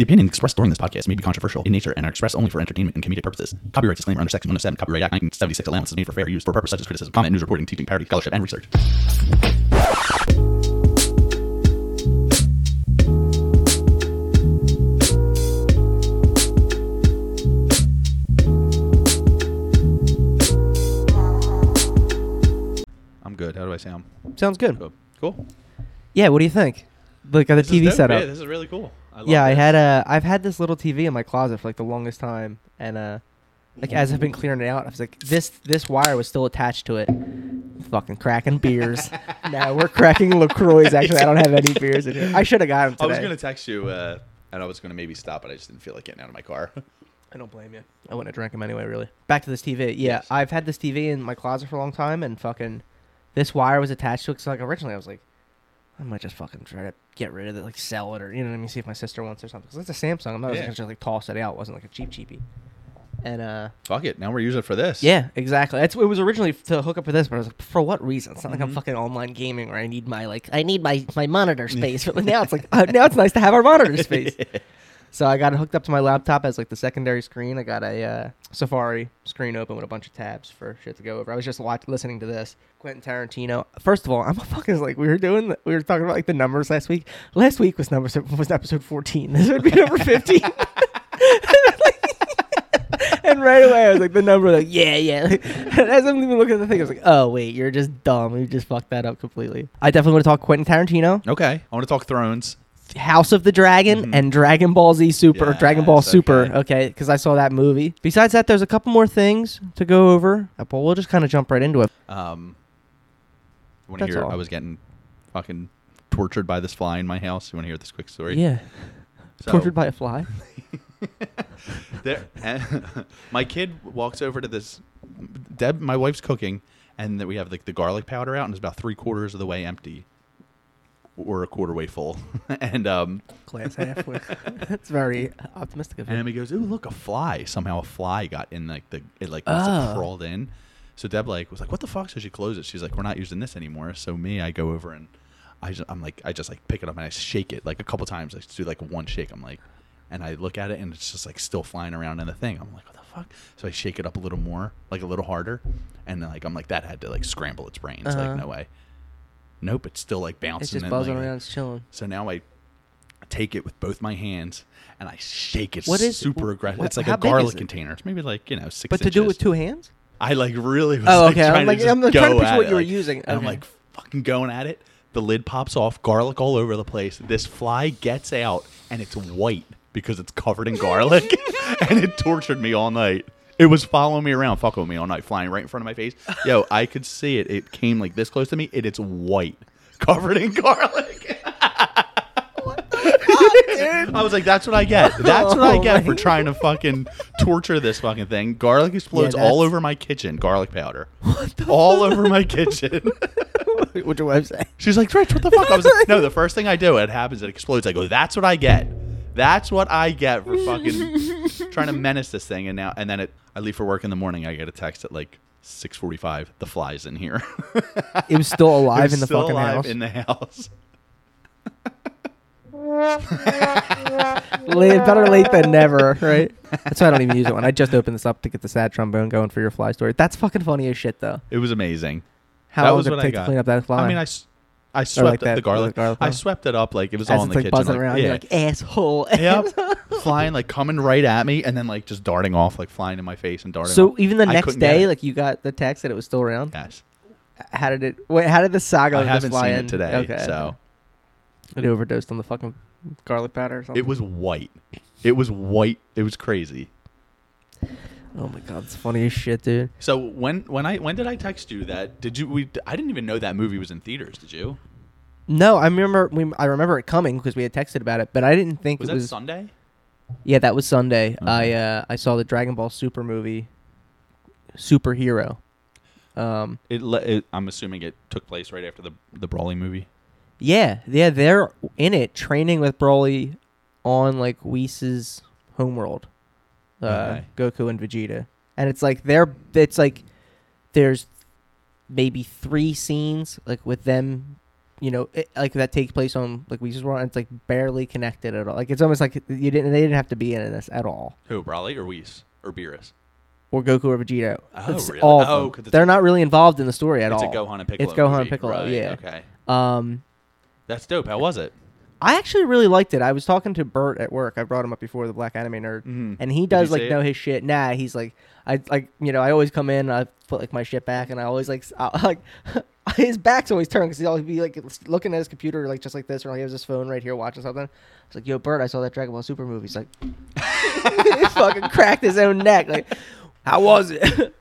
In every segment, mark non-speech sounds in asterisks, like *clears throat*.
The opinions expressed during this podcast may be controversial in nature and are expressed only for entertainment and comedic purposes. Copyright disclaimer under Section 107 Copyright Act 1976 allowances made for fair use for purposes such as criticism, comment, news reporting, teaching, parody, scholarship, and research. I'm good. How do I sound? Sounds good. Cool. Cool. Yeah, what do you think? Look at the This is TV dope. setup. Yeah, this is really cool. I yeah, I had a I've had this little TV in my closet for like the longest time, and uh, like as I've been clearing it out, I was like, this this wire was still attached to it. Fucking cracking beers. *laughs* now we're cracking Lacroix. Actually, I don't have any beers in here. I should have got them today. I was gonna text you, uh, and I was gonna maybe stop, but I just didn't feel like getting out of my car. I don't blame you. I wouldn't have drank them anyway. Really. Back to this TV. Yeah, Yes. I've had this TV in my closet for a long time, and fucking this wire was attached to it. So like originally, I was like, I might just fucking try to get rid of it, like sell it, or you know what I mean, see if my sister wants it or something. Because it's a Samsung. I'm not Yeah. gonna just like toss it out. It wasn't like a cheap cheapie. And uh, Fuck it. Now we're using it for this. yeah, exactly. That's it was originally to hook up for this, but I was like, for what reason? It's not like I'm Mhm. fucking online gaming where I need my like I need my my monitor *laughs* space. but now it's like uh, now it's nice to have our monitor *laughs* space. So I got it hooked up to my laptop as like the secondary screen. I got a uh, Safari screen open with a bunch of tabs for shit to go over. I was just watch- listening to this Quentin Tarantino. First of all, I'm a fucking like we were doing the, we were talking about like the numbers last week. Last week was number was episode 14. This would be number *laughs* 15. *laughs* and right away I was like the number like yeah yeah. *laughs* As I'm even looking at the thing, I was like oh wait you're just dumb. You just fucked that up completely. I definitely want to talk Quentin Tarantino. Okay. I want to talk Thrones. House of the Dragon Mhm. and Dragon Ball Z Super, or Dragon Ball Yes, Super. okay. Okay, because I saw that movie. Besides that, there's a couple more things to go over, uh, but we'll just kind of jump right into it. Um, want to That's hear? all. I was getting fucking tortured by this fly in my house. You want to hear this quick story? Yeah, So, tortured by a fly. *laughs* *laughs* there, *laughs* my kid walks over to this. Deb, my wife's cooking, and then we have like the garlic powder out, and it's about three quarters of the way empty, or a quarter way full. *laughs* and um, Glass half. That's *laughs* very optimistic of him. and he goes, "Ooh, look, a fly! Somehow a fly got in like the it like must have Oh. crawled in." So Deb like was like, "What the fuck?" So she closed it. She's like, "We're not using this anymore." So me, I go over and I just, I'm like, I just like pick it up and I shake it like a couple times. I just do like one shake. I'm like, and I look at it and it's just like still flying around in the thing. I'm like, "What the fuck?" So I shake it up a little more, like a little harder, and like I'm like, that had to like scramble its brains. Uh-huh. Like no way. Nope, it's still like bouncing. It's just buzzing like- around, it's chilling. so now I take it with both my hands and I shake it What is- super aggressive. wh- It's like a garlic container. It's maybe like, you know, six But to do it with two hands? I like really was Oh, like, okay. I'm like- to just I'm trying to picture what it, you were like- using. And I'm like fucking going at it. The lid pops off, garlic all over the place. This fly gets out and it's white because it's covered in garlic *laughs* and it tortured me all night. It was following me around, fucking with me all night, flying right in front of my face. Yo, *laughs* I could see it. It came like this close to me. It, it's white, *laughs* covered in garlic. *laughs* I was like, that's what I get. That's what I get for trying to fucking torture this fucking thing. Garlic explodes Yeah, all that's- over my kitchen. Garlic powder. all over my kitchen. What'd your wife say? She's like, Rich, what the fuck? I was like, no, the first thing I do, it happens, it explodes. I go, that's what I get. That's what I get for fucking *laughs* trying to menace this thing. And now, and then it, I leave for work in the morning. I get a text at like 6:45. The flies in here. It was still *laughs* It alive was in the still fucking alive house. In the house. *laughs* Late, better late than never, right? That's why I don't even use it when I just opened this up to get the sad trombone going for your fly story. That's fucking funny as shit, though. It was amazing. How That long was did it what take to clean up that fly? I mean, I, s- I swept like the- that- the garlic. garlic I swept it up like it was As all in the like kitchen. buzzing like, around, yeah. you're like asshole. yep. *laughs* flying like coming right at me and then like just darting off like flying in my face and darting So off. even the I next day, like you got the text that it was still around. yes How did it? Wait, how did the saga i haven't fly seen end? it today Okay. so it overdosed on the fucking garlic powder or something. it was white it was white it was crazy Oh my god, it's funny as shit, dude. so when when i when did i text you that did you we i didn't even know that movie was in theaters did you No, I remember. We, I remember it coming because we had texted about it, but I didn't think was it that was. sunday Yeah, that was Sunday. Okay. I uh, I saw the Dragon Ball Super movie, Superhero. Um, it, le- it i'm assuming it took place right after the the Broly movie yeah, yeah, they're in it training with Broly on like Whis' homeworld, uh, Okay. Goku and Vegeta, and it's like they're it's like there's maybe three scenes like with them you know, it, like that take place on like we just And it's like barely connected at all. Like it's almost like you didn't they didn't have to be in this at all. Who, Broly or Whis or Beerus? Or Goku or Vegeta. Oh, It's really? all Oh, it's They're not really involved in the story at all. It's all. a Gohan and Piccolo. It's Gohan and. Piccolo, Right, yeah. Okay. Um, That's dope. How was it? I actually really liked it. I was talking to Bert at work. I brought him up before, the Black Anime Nerd, Mhm. and he does like know it? his shit. Nah, he's like, I like you know, I always come in, I put like my shit back, and I always like, I, *laughs* like *laughs* his back's always turned because he'll always be like looking at his computer like just like this, or he has his phone right here watching something. It's like, yo, Bert, I saw that Dragon Ball Super movie. He's like, *laughs* he fucking cracked his own neck. Like, how was it?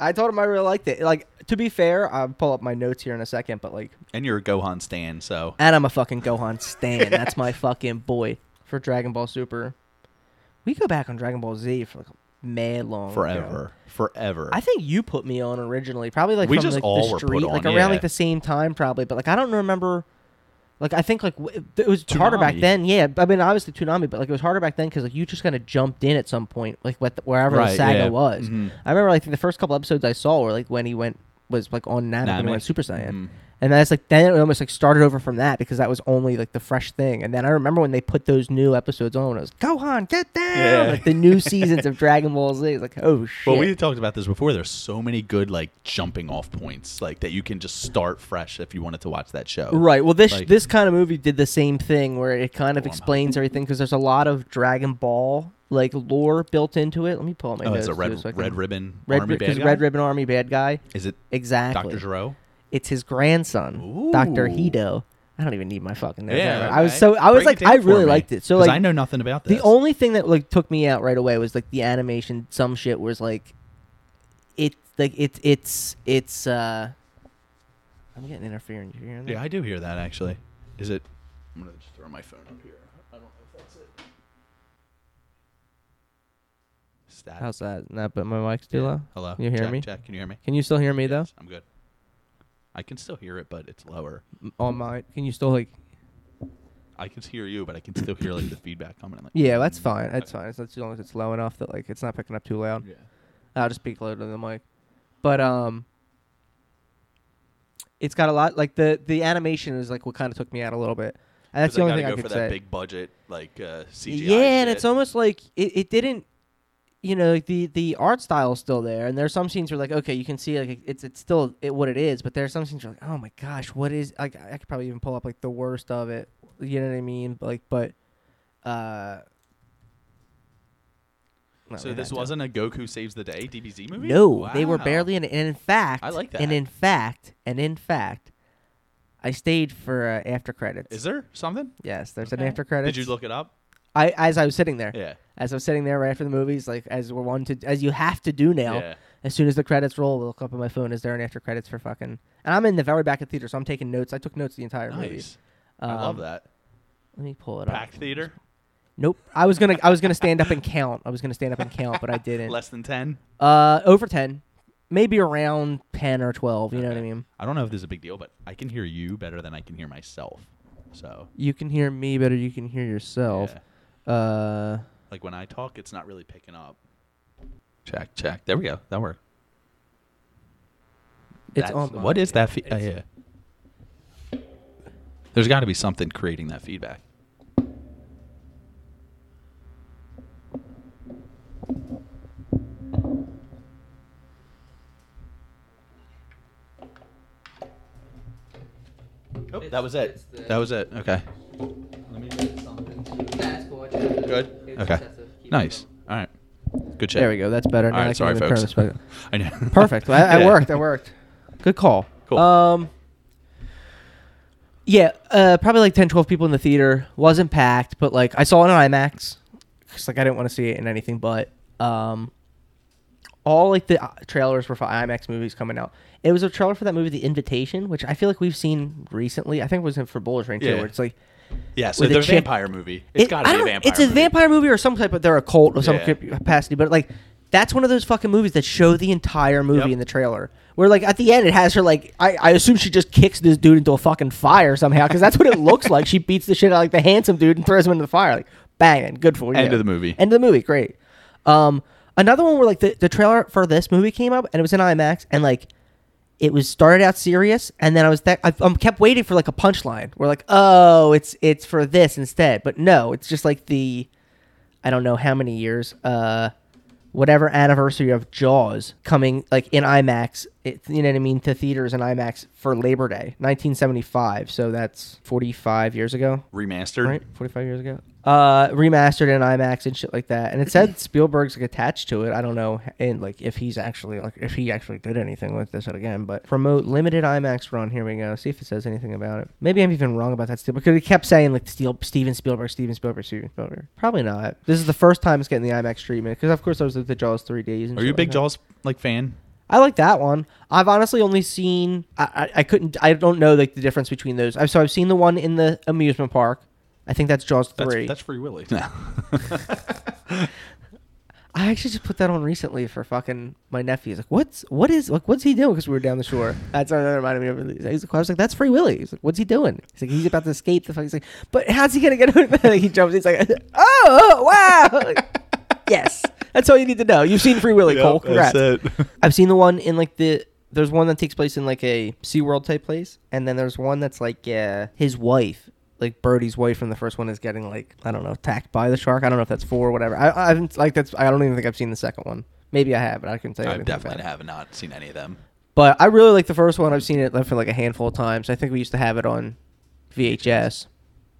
I told him I really liked it. Like to be fair, I'll pull up my notes here in a second, but like And you're a Gohan stan, so and I'm a fucking Gohan *laughs* stan. That's my fucking boy for Dragon Ball Super. We go back on Dragon Ball Z for like mad long. ago. forever, forever. I think you put me on originally, probably like We from just like, all the street, on, like around yeah. like the same time, probably. But like I don't remember. Like I think like w- it was harder back then. Yeah, I mean obviously Toonami, but like it was harder back then because like you just kind of jumped in at some point, like what the, wherever the saga yeah. was. Mhm. I remember like the first couple episodes I saw were like when he went was like on Namek and he went Super Saiyan. Mhm. And that's like then it almost like started over from that because that was only like the fresh thing. And then I remember when they put those new episodes on, it was Gohan, get down! Yeah. Like the new seasons of Dragon Ball Z. It's like oh shit. Well, we talked about this before. There's so many good like jumping off points, like that you can just start fresh if you wanted to watch that show. Right. Well, this Like- this kind of movie did the same thing where it kind of explains everything because there's a lot of Dragon Ball like lore built into it. Let me pull up my Oh, it's a red so red ribbon Red army bad Red? Ribbon Army bad guy. Is it Exactly. Doctor Gero? It's his grandson, Doctor Ooh. Hedo. I don't even need my fucking notes. Yeah, I was so I was Break like I really me, liked it. So like I know nothing about this. The only thing that like took me out right away was like the animation. Some shit was like, it like it's it's it's. uh I'm getting interference. You hearing that? yeah, I do hear that actually. Is it? I'm gonna just throw my phone up here. I don't know if that's it. Static. How's that? Not, but my mic's too Yeah. low. Hello. Can you hear check, me? Check. Can you hear me? Can you still hear me though? I'm good. I can still hear it, but it's lower. On my, can you still like? I can hear you, but I can still hear like the feedback coming. I'm like, Yeah, that's fine. That's fine. As as long as it's low enough that like it's not picking up too loud. Yeah. I'll just speak louder than the mic. But um, it's got a lot. Like the the animation is like what kind of took me out a little bit. And that's the only thing I could for that say. big budget like uh, CGI. yeah, and it's almost like it, it didn't. You know, like the the art style is still there, and there's some scenes where like okay, you can see like it's it's still it, what it is, but there's some scenes where like oh my gosh, what is like I could probably even pull up like the worst of it. You know what I mean? Like, but uh. So really this wasn't a Goku saves the day DBZ movie. No, they were barely in it. And in fact, I like that. And in fact, and in fact, I stayed for uh, after credits. Is there something? Yes, there's an after credits. Did you look it up? I as I was sitting there, Yeah. as I was sitting there right after the movies, like as we're one to, as you have to do now. Yeah. As soon as the credits roll, we'll look up on my phone. Is there an after credits for fucking? And I'm in the very back of the theater, so I'm taking notes. I took notes the entire movie. Nice. I love Um, that. Let me pull it up. Packed theater. Nope. I was gonna I was gonna stand up and count. I was gonna stand up and count, but I *laughs* didn't. Less than ten. Uh, over ten, maybe around ten or twelve. You know what I mean? I don't know if this is a big deal, but I can hear you better than I can hear myself. So You can hear me better. You can hear yourself. yeah. Uh, like when I talk, it's not really picking up. Check, check. There we go. That worked. it's That's- on. What is that? Fe- It's- yeah. There's got to be something creating that feedback. Oh, that was it. That was it. Okay. Good. Good. Okay. Nice. All right. Good check. There we go. That's better. All Now right, I can sorry, even turn folks. this back- *laughs* I know. Perfect. I, I *laughs* Yeah. worked. That worked. Good call. Cool. Um. Yeah, uh, probably like 10, 12 people in the theater. Wasn't packed, but like I saw it on IMAX. Cause like I didn't want to see it in anything but. Um. All like the uh, trailers were for IMAX movies coming out. It was a trailer for that movie, The Invitation, which I feel like we've seen recently. I think it was in for Bullet Train too, Yeah. where it's like Yeah, so with the a vampire movie. It's It- got to be a don't- vampire. It's a movie. vampire movie or some type of they're a cult of some Yeah. capacity, but like that's one of those fucking movies that show the entire movie Yep. in the trailer. Where like at the end it has her like I, I assume she just kicks this dude into a fucking fire somehow because that's what it looks like. She beats the shit out of like the handsome dude and throws him into the fire. Like bang, good for you. End of the movie. End of the movie, great. Um, another one where like the, the trailer for this movie came up and it was in IMAX and like it was started out serious, and then I was that I um, kept waiting for like a punchline. We're like, oh, it's it's for this instead, but no, it's just like the, I don't know how many years, uh, whatever anniversary of Jaws coming like in IMAX. It, you know what I mean to theaters and IMAX for Labor Day, 1975. So that's 45 years ago Remastered. right? 45 years ago. Uh, remastered in IMAX and shit like that. And it said *clears throat* Spielberg's like attached to it. I don't know, and like if he's actually like if he actually did anything with this again. But promote limited IMAX run. Here we go. See if it says anything about it. Maybe I'm even wrong about that still because he kept saying like Steel, Steven Spielberg, Steven Spielberg, Steven Spielberg. Probably not. This is the first time it's getting the IMAX treatment because of course I was at the Jaws 3Ds. And Are you a big like. Jaws like fan? I like that one. I've honestly only seen. I, I, I couldn't. I don't know like the difference between those. I've, so I've seen the one in the amusement park. I think that's Jaws three. that's Free Willy. No. *laughs* *laughs* I actually just put that on recently for fucking my nephew. He's like, "What's what is like what's he doing?" Because we were down the shore. That's what that reminded me of. He's like, I was like, "That's Free Willy." He's like, "What's he doing?" He's like, "He's about to escape the fuck." He's like, "But how's he gonna get?" out?" like, *laughs* he jumps. He's like, "Oh, oh wow!" Like, yes, that's all you need to know. You've seen Free Willy, Cole. Congrats. *laughs* I've seen the one in like the. There's one that takes place in like a SeaWorld type place, and then there's one that's like uh, his wife, like Brody's wife from the first one, is getting like I don't know attacked by the shark. I don't know if that's four or whatever. I, I haven't like that's. I don't even think I've seen the second one. Maybe I have, but I couldn't tell you. I anything about definitely it. have not seen any of them. But I really like the first one. I've seen it for like a handful of times. I think we used to have it on VHS.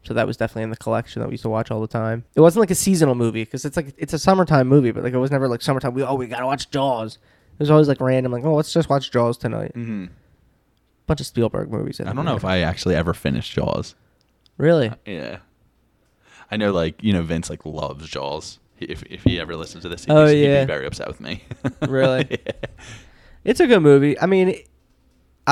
So that was definitely in the collection that we used to watch all the time. It wasn't like a seasonal movie because it's like it's a summertime movie, but like it was never like summertime. We oh we gotta watch Jaws. It was always like random, like oh let's just watch Jaws tonight. Mm-hmm. Bunch of Spielberg movies. I don't know if I actually ever finished Jaws. really. Yeah. I know, like you know, Vince like loves Jaws. If if he ever listens to this, he'd, Oh, be, he'd yeah. be very upset with me. *laughs* Really? Yeah. It's a good movie. I mean,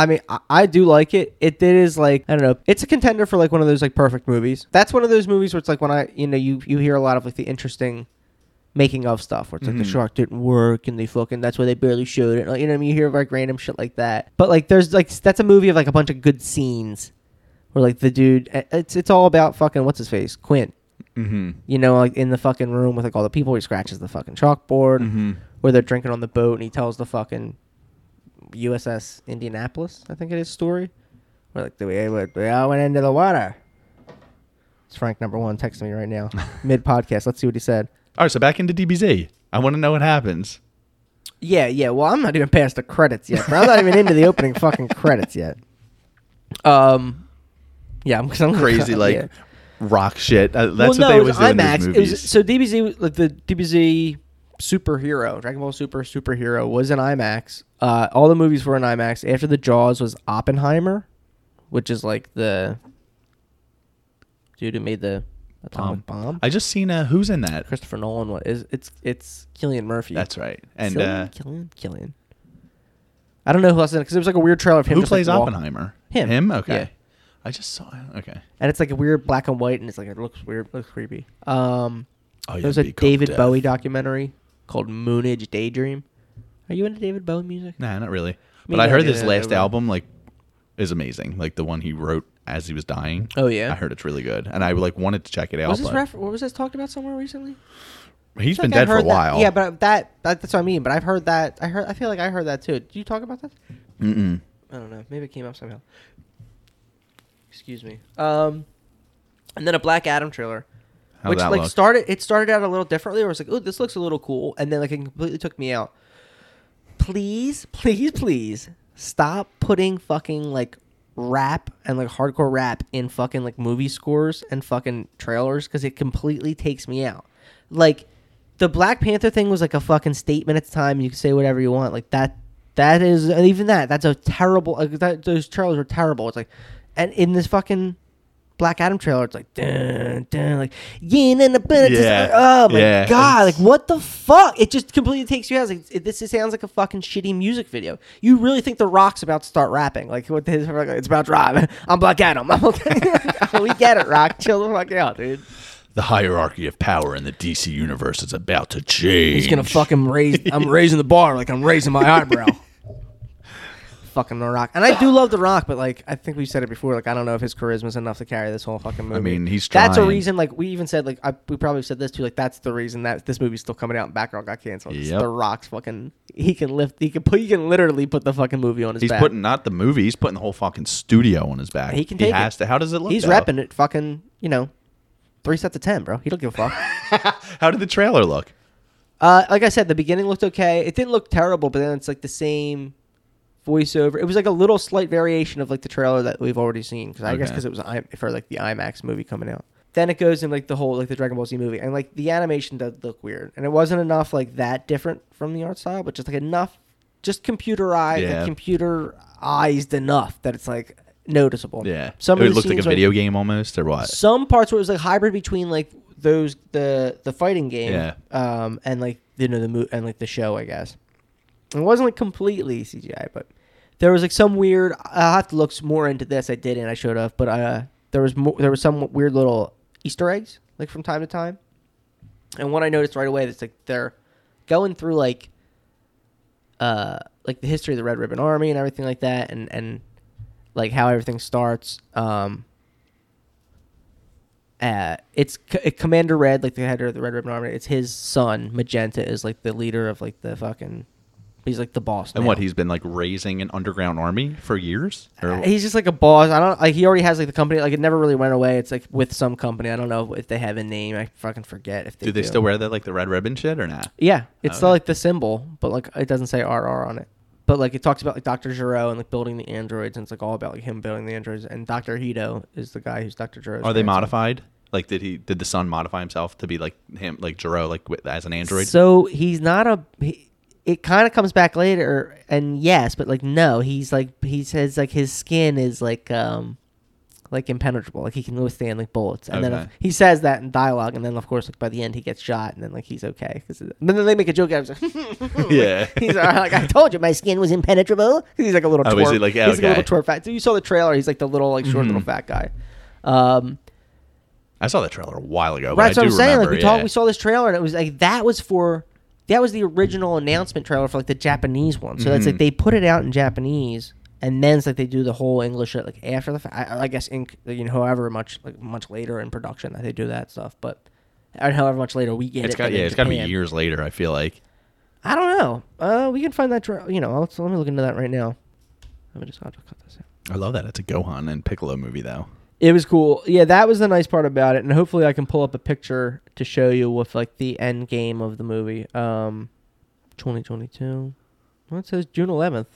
I mean, I, I do like it. It it is like I don't know. It's a contender for like one of those like perfect movies. That's one of those movies where it's like when I you know you you hear a lot of like the interesting making of stuff where it's like the Mhm. shark didn't work and they fucking that's why they barely showed it. Like, you know what I mean? You hear like random shit like that. But like there's like that's a movie of like a bunch of good scenes where like the dude it's it's all about fucking what's his face Quint. Mm-hmm. You know, like in the fucking room with like all the people. He scratches the fucking chalkboard Mm-hmm. where they're drinking on the boat and he tells the fucking USS Indianapolis, I think it is story. Where like we, we, we all went into the water. It's Frank number one texting me right now. *laughs* Mid podcast. Let's see what he said. All right, so back into DBZ. I want to know what happens. Yeah, yeah. Well, I'm not even past the credits yet, bro. I'm not even into the opening *laughs* fucking credits yet. Um, yeah, I'm, I'm Crazy *laughs* like yeah. rock shit. Uh, that's well, what no, they it was always do in these movies. was so DBZ, like the DBZ superhero, Dragon Ball Super superhero, was in IMAX. Uh, all the movies were in IMAX. After the Jaws was Oppenheimer, which is like the dude who made the atomic bomb. I just seen uh, who's in that. Christopher Nolan. What is it's it's Cillian Murphy. That's right. And Cillian? uh, Cillian, Cillian. I don't know who else in it because it was like a weird trailer of him. who just, plays walk- Oppenheimer? Him. Him. Okay. Yeah. I just saw. Okay. and it's like a weird black and white, and it's like it looks weird, looks creepy. Um, Oh, yeah, There's a David Bowie documentary called Moonage Daydream. Are you into David Bowie music? Nah, not really. Me But I heard this last album like is amazing. Like the one he wrote as he was dying. Oh yeah. I heard it's really good, and I like wanted to check it out. was this but ref- what was this talked about somewhere recently? he's been like dead for a heard that- while. Yeah, but that, that that's what I mean. But I've heard that. I heard. I feel like I heard that too. Did you talk about that? Mm-mm. I don't know. Maybe it came up somehow. Excuse me. Um, and then a Black Adam trailer, How'd which like look? started. It started out a little differently. Where it's like, oh, this looks a little cool, and then like it completely took me out. Please, *laughs* please, please stop putting fucking like rap and like hardcore rap in fucking like movie scores and fucking trailers because it completely takes me out. Like the Black Panther thing was like a fucking statement at the time. You can say whatever you want. Like that. That is and even that. That's a terrible. Like that, those trailers are terrible. It's like, and in this fucking Black Adam trailer, it's like dun dun like yin and the but Yeah. oh my Yeah. god, like what the fuck? It just completely takes you out. Like it, this sounds like a fucking shitty music video. You really think The Rock's about to start rapping? Like what? This, it's about to rap. *laughs* I'm Black Adam. I'm okay. *laughs* we get it, Rock. *laughs* Chill the fuck out, dude. The hierarchy of power in the DC universe is about to change. He's gonna fucking raise. I'm raising the bar like I'm raising my eyebrow. Fucking The Rock, and I do love The Rock, but like I think we said it before. Like I don't know if his charisma is enough to carry this whole fucking movie. I mean, he's that's a trying. reason. Like we even said, like I, we probably said this too. Like that's the reason that this movie's still coming out and Batgirl got canceled. It's Yep. The Rock's fucking. He can lift. He can put. He can literally put the fucking movie on his He's back. putting not the movie. He's putting the whole fucking studio on his back. He can He take has it. to. How does it look? He's though? repping it. Fucking. You know, three sets of ten, bro. He don't give a fuck. *laughs* How did the trailer look? Uh, like I said, the beginning looked okay. It didn't look terrible, but then it's like the same voiceover. It was like a little slight variation of like the trailer that we've already seen. Because I guess Okay. because it was I- for like the IMAX movie coming out. Then it goes in like the whole like the Dragon Ball Z movie, and like the animation does look weird, and it wasn't enough like that different from the art style, but just like enough, just computerized, Yeah. like, computerized enough that it's like noticeable. Yeah. some it the looked like a scenes video game almost, or what? some parts where it was like hybrid between like those the the fighting game Yeah. um and like you know the mo- and like the show I guess it wasn't like completely CGI but there was like some weird I'll have to look more into this I didn't I should have but uh there was there was some weird little Easter eggs like from time to time and what I noticed right away that's like they're going through like uh like the history of the Red Ribbon Army and everything like that and and like how everything starts um uh, it's C- Commander Red, like the head of the Red Ribbon Army. It's his son, Magenta, is like the leader of like the fucking. He's like the boss. And now. what? He's been like raising an underground army for years. Or, Uh, he's just like a boss. I don't like. He already has like the company. Like it never really went away. It's like with some company. I don't know if they have a name. I fucking forget if they do they still wear that like the red ribbon shit or not? Yeah, it's still like the symbol, but like it doesn't say RR on it. But like it talks about like Doctor Gero and like building the androids, and it's like all about like him building the androids. And Doctor Hedo is the guy who's Doctor Gero. Are they modified? Like, did he? Did the son modify himself to be like him, like Gero, like with, as an android? So he's not a. He, it kind of comes back later, and yes, but like no, he's like he says like his skin is like um like impenetrable, like he can withstand like bullets, and then Okay. if, he says that in dialogue, and then of course like by the end he gets shot, and then like he's okay, cause, then they make a joke out of it. Like, *laughs* Yeah. *laughs* he's like I told you my skin was impenetrable He's like a little. Oh, twerp. is he like- yeah, he's like a little okay. twerp fat. So you saw the trailer. He's like the little like short little Mhm. fat guy. Um, I saw that trailer a while ago. Right, but that's I what do I'm saying. remember, like we talked, we saw this trailer, and it was like that was for that was the original announcement trailer for like the Japanese one. So it's like Mhm. they put it out in Japanese, and then it's like they do the whole English shit like after the fact. I, I guess in you know however much like much later in production that they do that stuff, but or however much later we get It's it. Got, yeah, it's got to be years later. I feel like. I don't know. Uh, we can find that. Tra- you know, let's, let me look into that right now. Let me just I'll just cut this out. I love that. It's a Gohan and Piccolo movie though. It was cool. Yeah, that was the nice part about it, and hopefully I can pull up a picture to show you with like the end game of the movie. Um, 2022. Well, it says June 11th. It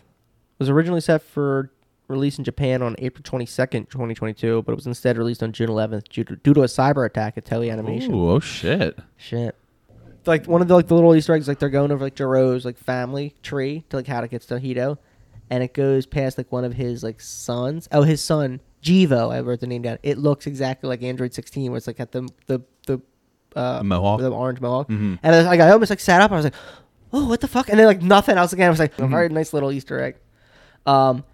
was originally set for release in Japan on April 22nd, 2022, but it was instead released on June 11th due to, due to a cyber attack at Toei Animation. Ooh, oh shit. Shit. Like one of the like the little Easter eggs, like they're going over like Gero's like family tree to like how to get to Hedo, and it goes past like one of his like sons. Oh, his son Gevo. I wrote the name down. It looks exactly like Android 16, where it's like at the the the uh, Mohawk? the orange mohawk. Mhm. And I was, like I almost like sat up. I was like, oh, what the fuck? And then like nothing else again. I was like, Mm-hmm. very nice little Easter egg. Um.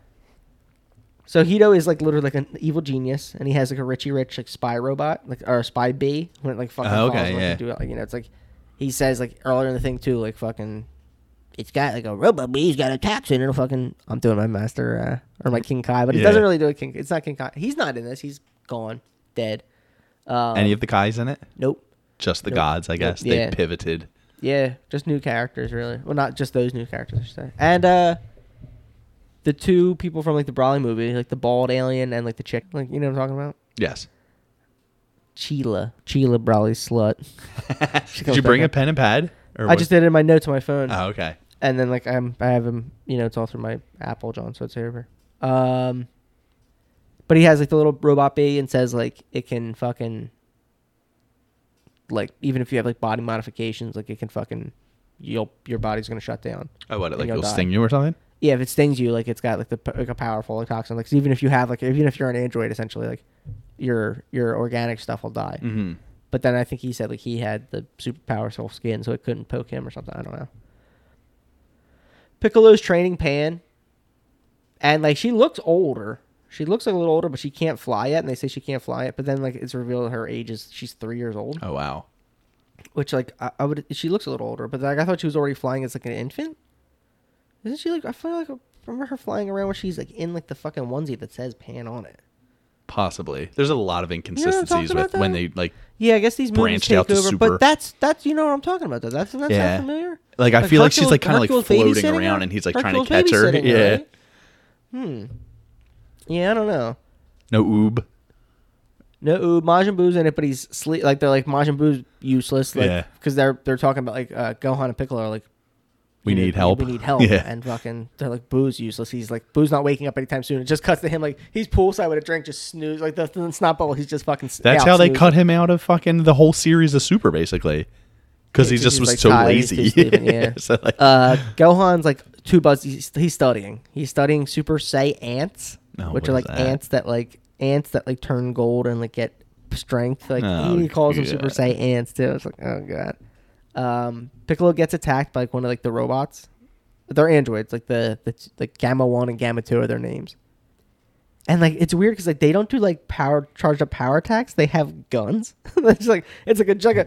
So Hedo is like literally like an evil genius, and he has like a Richie Rich like spy robot, like or a spy bee, when it like fucking Oh, okay, like, yeah. do it. Like you know, it's like he says like earlier in the thing too, like fucking. It's got like a robot bee's got a toxin and a fucking. I'm doing my master uh, or my King Kai, but he Yeah. doesn't really do a King. It's not King Kai. He's not in this. He's gone, dead. Um, Any of the Kais in it? nope. Just the gods, I guess. Yeah. They pivoted. Yeah, just new characters, really. Well, not just those new characters, I should say. And uh, the two people from like the Broly movie, like the bald alien and like the chick, like you know what I'm talking about? Yes. Cheelai, Cheelai Broly slut. *laughs* She Did comes you bring back a pen and pad? Or I just did it in my notes on my phone, Oh, okay. And then like I'm I have him, you know, it's all through my Apple, John, so it's over. Um, but he has like the little robot bee and says like it can fucking like even if you have like body modifications, like it can fucking you'll your body's gonna shut down. Oh, what? Like you'll it'll die. sting you or something? Yeah, if it stings you, like it's got like the like a powerful like, toxin. Like 'cause even if you have like even if you're an android, essentially like your your organic stuff will die. Mm-hmm. But then I think he said like he had the super powerful skin, so it couldn't poke him or something. I don't know. Piccolo's training Pan, and like she looks older. She looks like a little older, but she can't fly yet. And they say she can't fly yet. But then like it's revealed her age is she's three years old, Oh wow. which like I, I would she looks a little older, but like I thought she was already flying as like an infant. Isn't she like I feel like I remember her flying around where she's like in like the fucking onesie that says Pan on it. Possibly. There's a lot of inconsistencies with when they like Yeah, I guess these movies Branched take out to over, super- but that's that's you know what I'm talking about though. That's that's Yeah. not familiar. like I feel like she's Hercules- like kind of like Hercules floating around and he's like trying to Hercules catch her. babysitting Yeah. right? Hmm. Yeah, I don't know. No Uub. No, ooh, Majin Buu's in it, but he's sleep. Like they're like Majin Buu's useless. Like, Yeah. Because they're they're talking about like uh, Gohan and Piccolo are like. We know, need help. We need help. Yeah. And fucking, they're like Buu's useless. He's like Buu's not waking up anytime soon. It just cuts to him like he's poolside with a drink, just snooze like the, the snot bubble. He's just fucking. That's how they cut him out of fucking the whole series of Super, basically. Because Yeah, he just was like, so tired, lazy. too sleeping, *laughs* yeah. so like, Uh, Gohan's like two buzz. He's, he's studying. He's studying Super Sai ants, Oh, which are like that? ants that like ants that like turn gold and like get strength. Like Oh, he calls them Super God. Sai ants too. It's like oh god. Um, Piccolo gets attacked by like one of like the robots. They're androids, like the the like Gamma One and Gamma Two are their names. And like it's weird because like they don't do like power charged up power attacks. They have guns. *laughs* it's like it's like a like a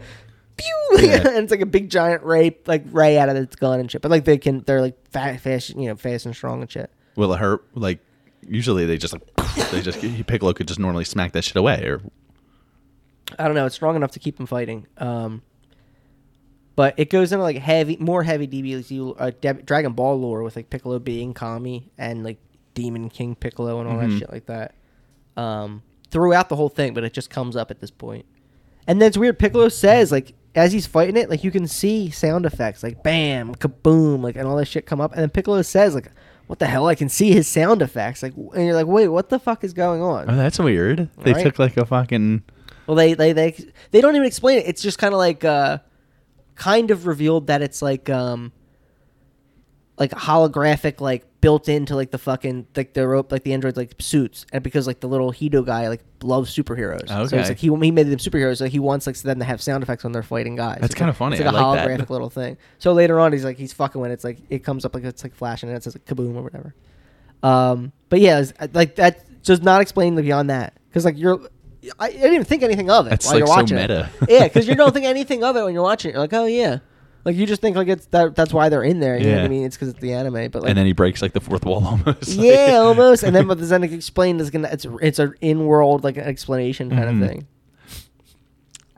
pew, *laughs* Yeah. and it's like a big giant ray like ray out of its gun and shit. But like they can they're like fast, fast you know fast and strong and shit. will it hurt? Like, usually they just like, *laughs* they just, Piccolo could just normally smack that shit away. Or I don't know. It's strong enough to keep him fighting. Um, but it goes into like heavy, more heavy DBZ, uh, Dragon Ball lore with like Piccolo being Kami and like Demon King Piccolo and all that Mhm. shit like that. Um, throughout the whole thing, but it just comes up at this point. And then it's weird. Piccolo says like as he's fighting it, like you can see sound effects like bam, kaboom, like and all that shit come up. And then Piccolo says like, "What the hell?" I can see his sound effects. Like, and you're like, "Wait, what the fuck is going on?" Oh, that's weird. They Right. took like a fucking. Well, they they they they don't even explain it. It's just kind of like uh, kind of revealed that it's like um, like holographic, like built into like the fucking like the rope, like the androids like suits, and because like the little Hedo guy like loves superheroes, so Okay. it's like he he made them superheroes, so he wants like them to have sound effects when they're fighting guys. That's It's kinda funny. It's like a I like that. holographic little thing. So later on, he's like he's fucking when it's like it comes up like it's like flashing and it says like kaboom or whatever. Um, but yeah, like that does not explain beyond that because like you're. I, I didn't even think anything of it That's, while you're like, so watching meta. it. *laughs* Yeah, because you don't think anything of it when you're watching it. You're like, oh yeah, like you just think like it's that. That's why they're in there. You know what Yeah. I mean? It's because it's the anime. But like, and then he breaks like the fourth wall *laughs* almost. yeah, *laughs* almost. And then but then like, explained is gonna it's it's an in world like an explanation kind Mhm. of thing.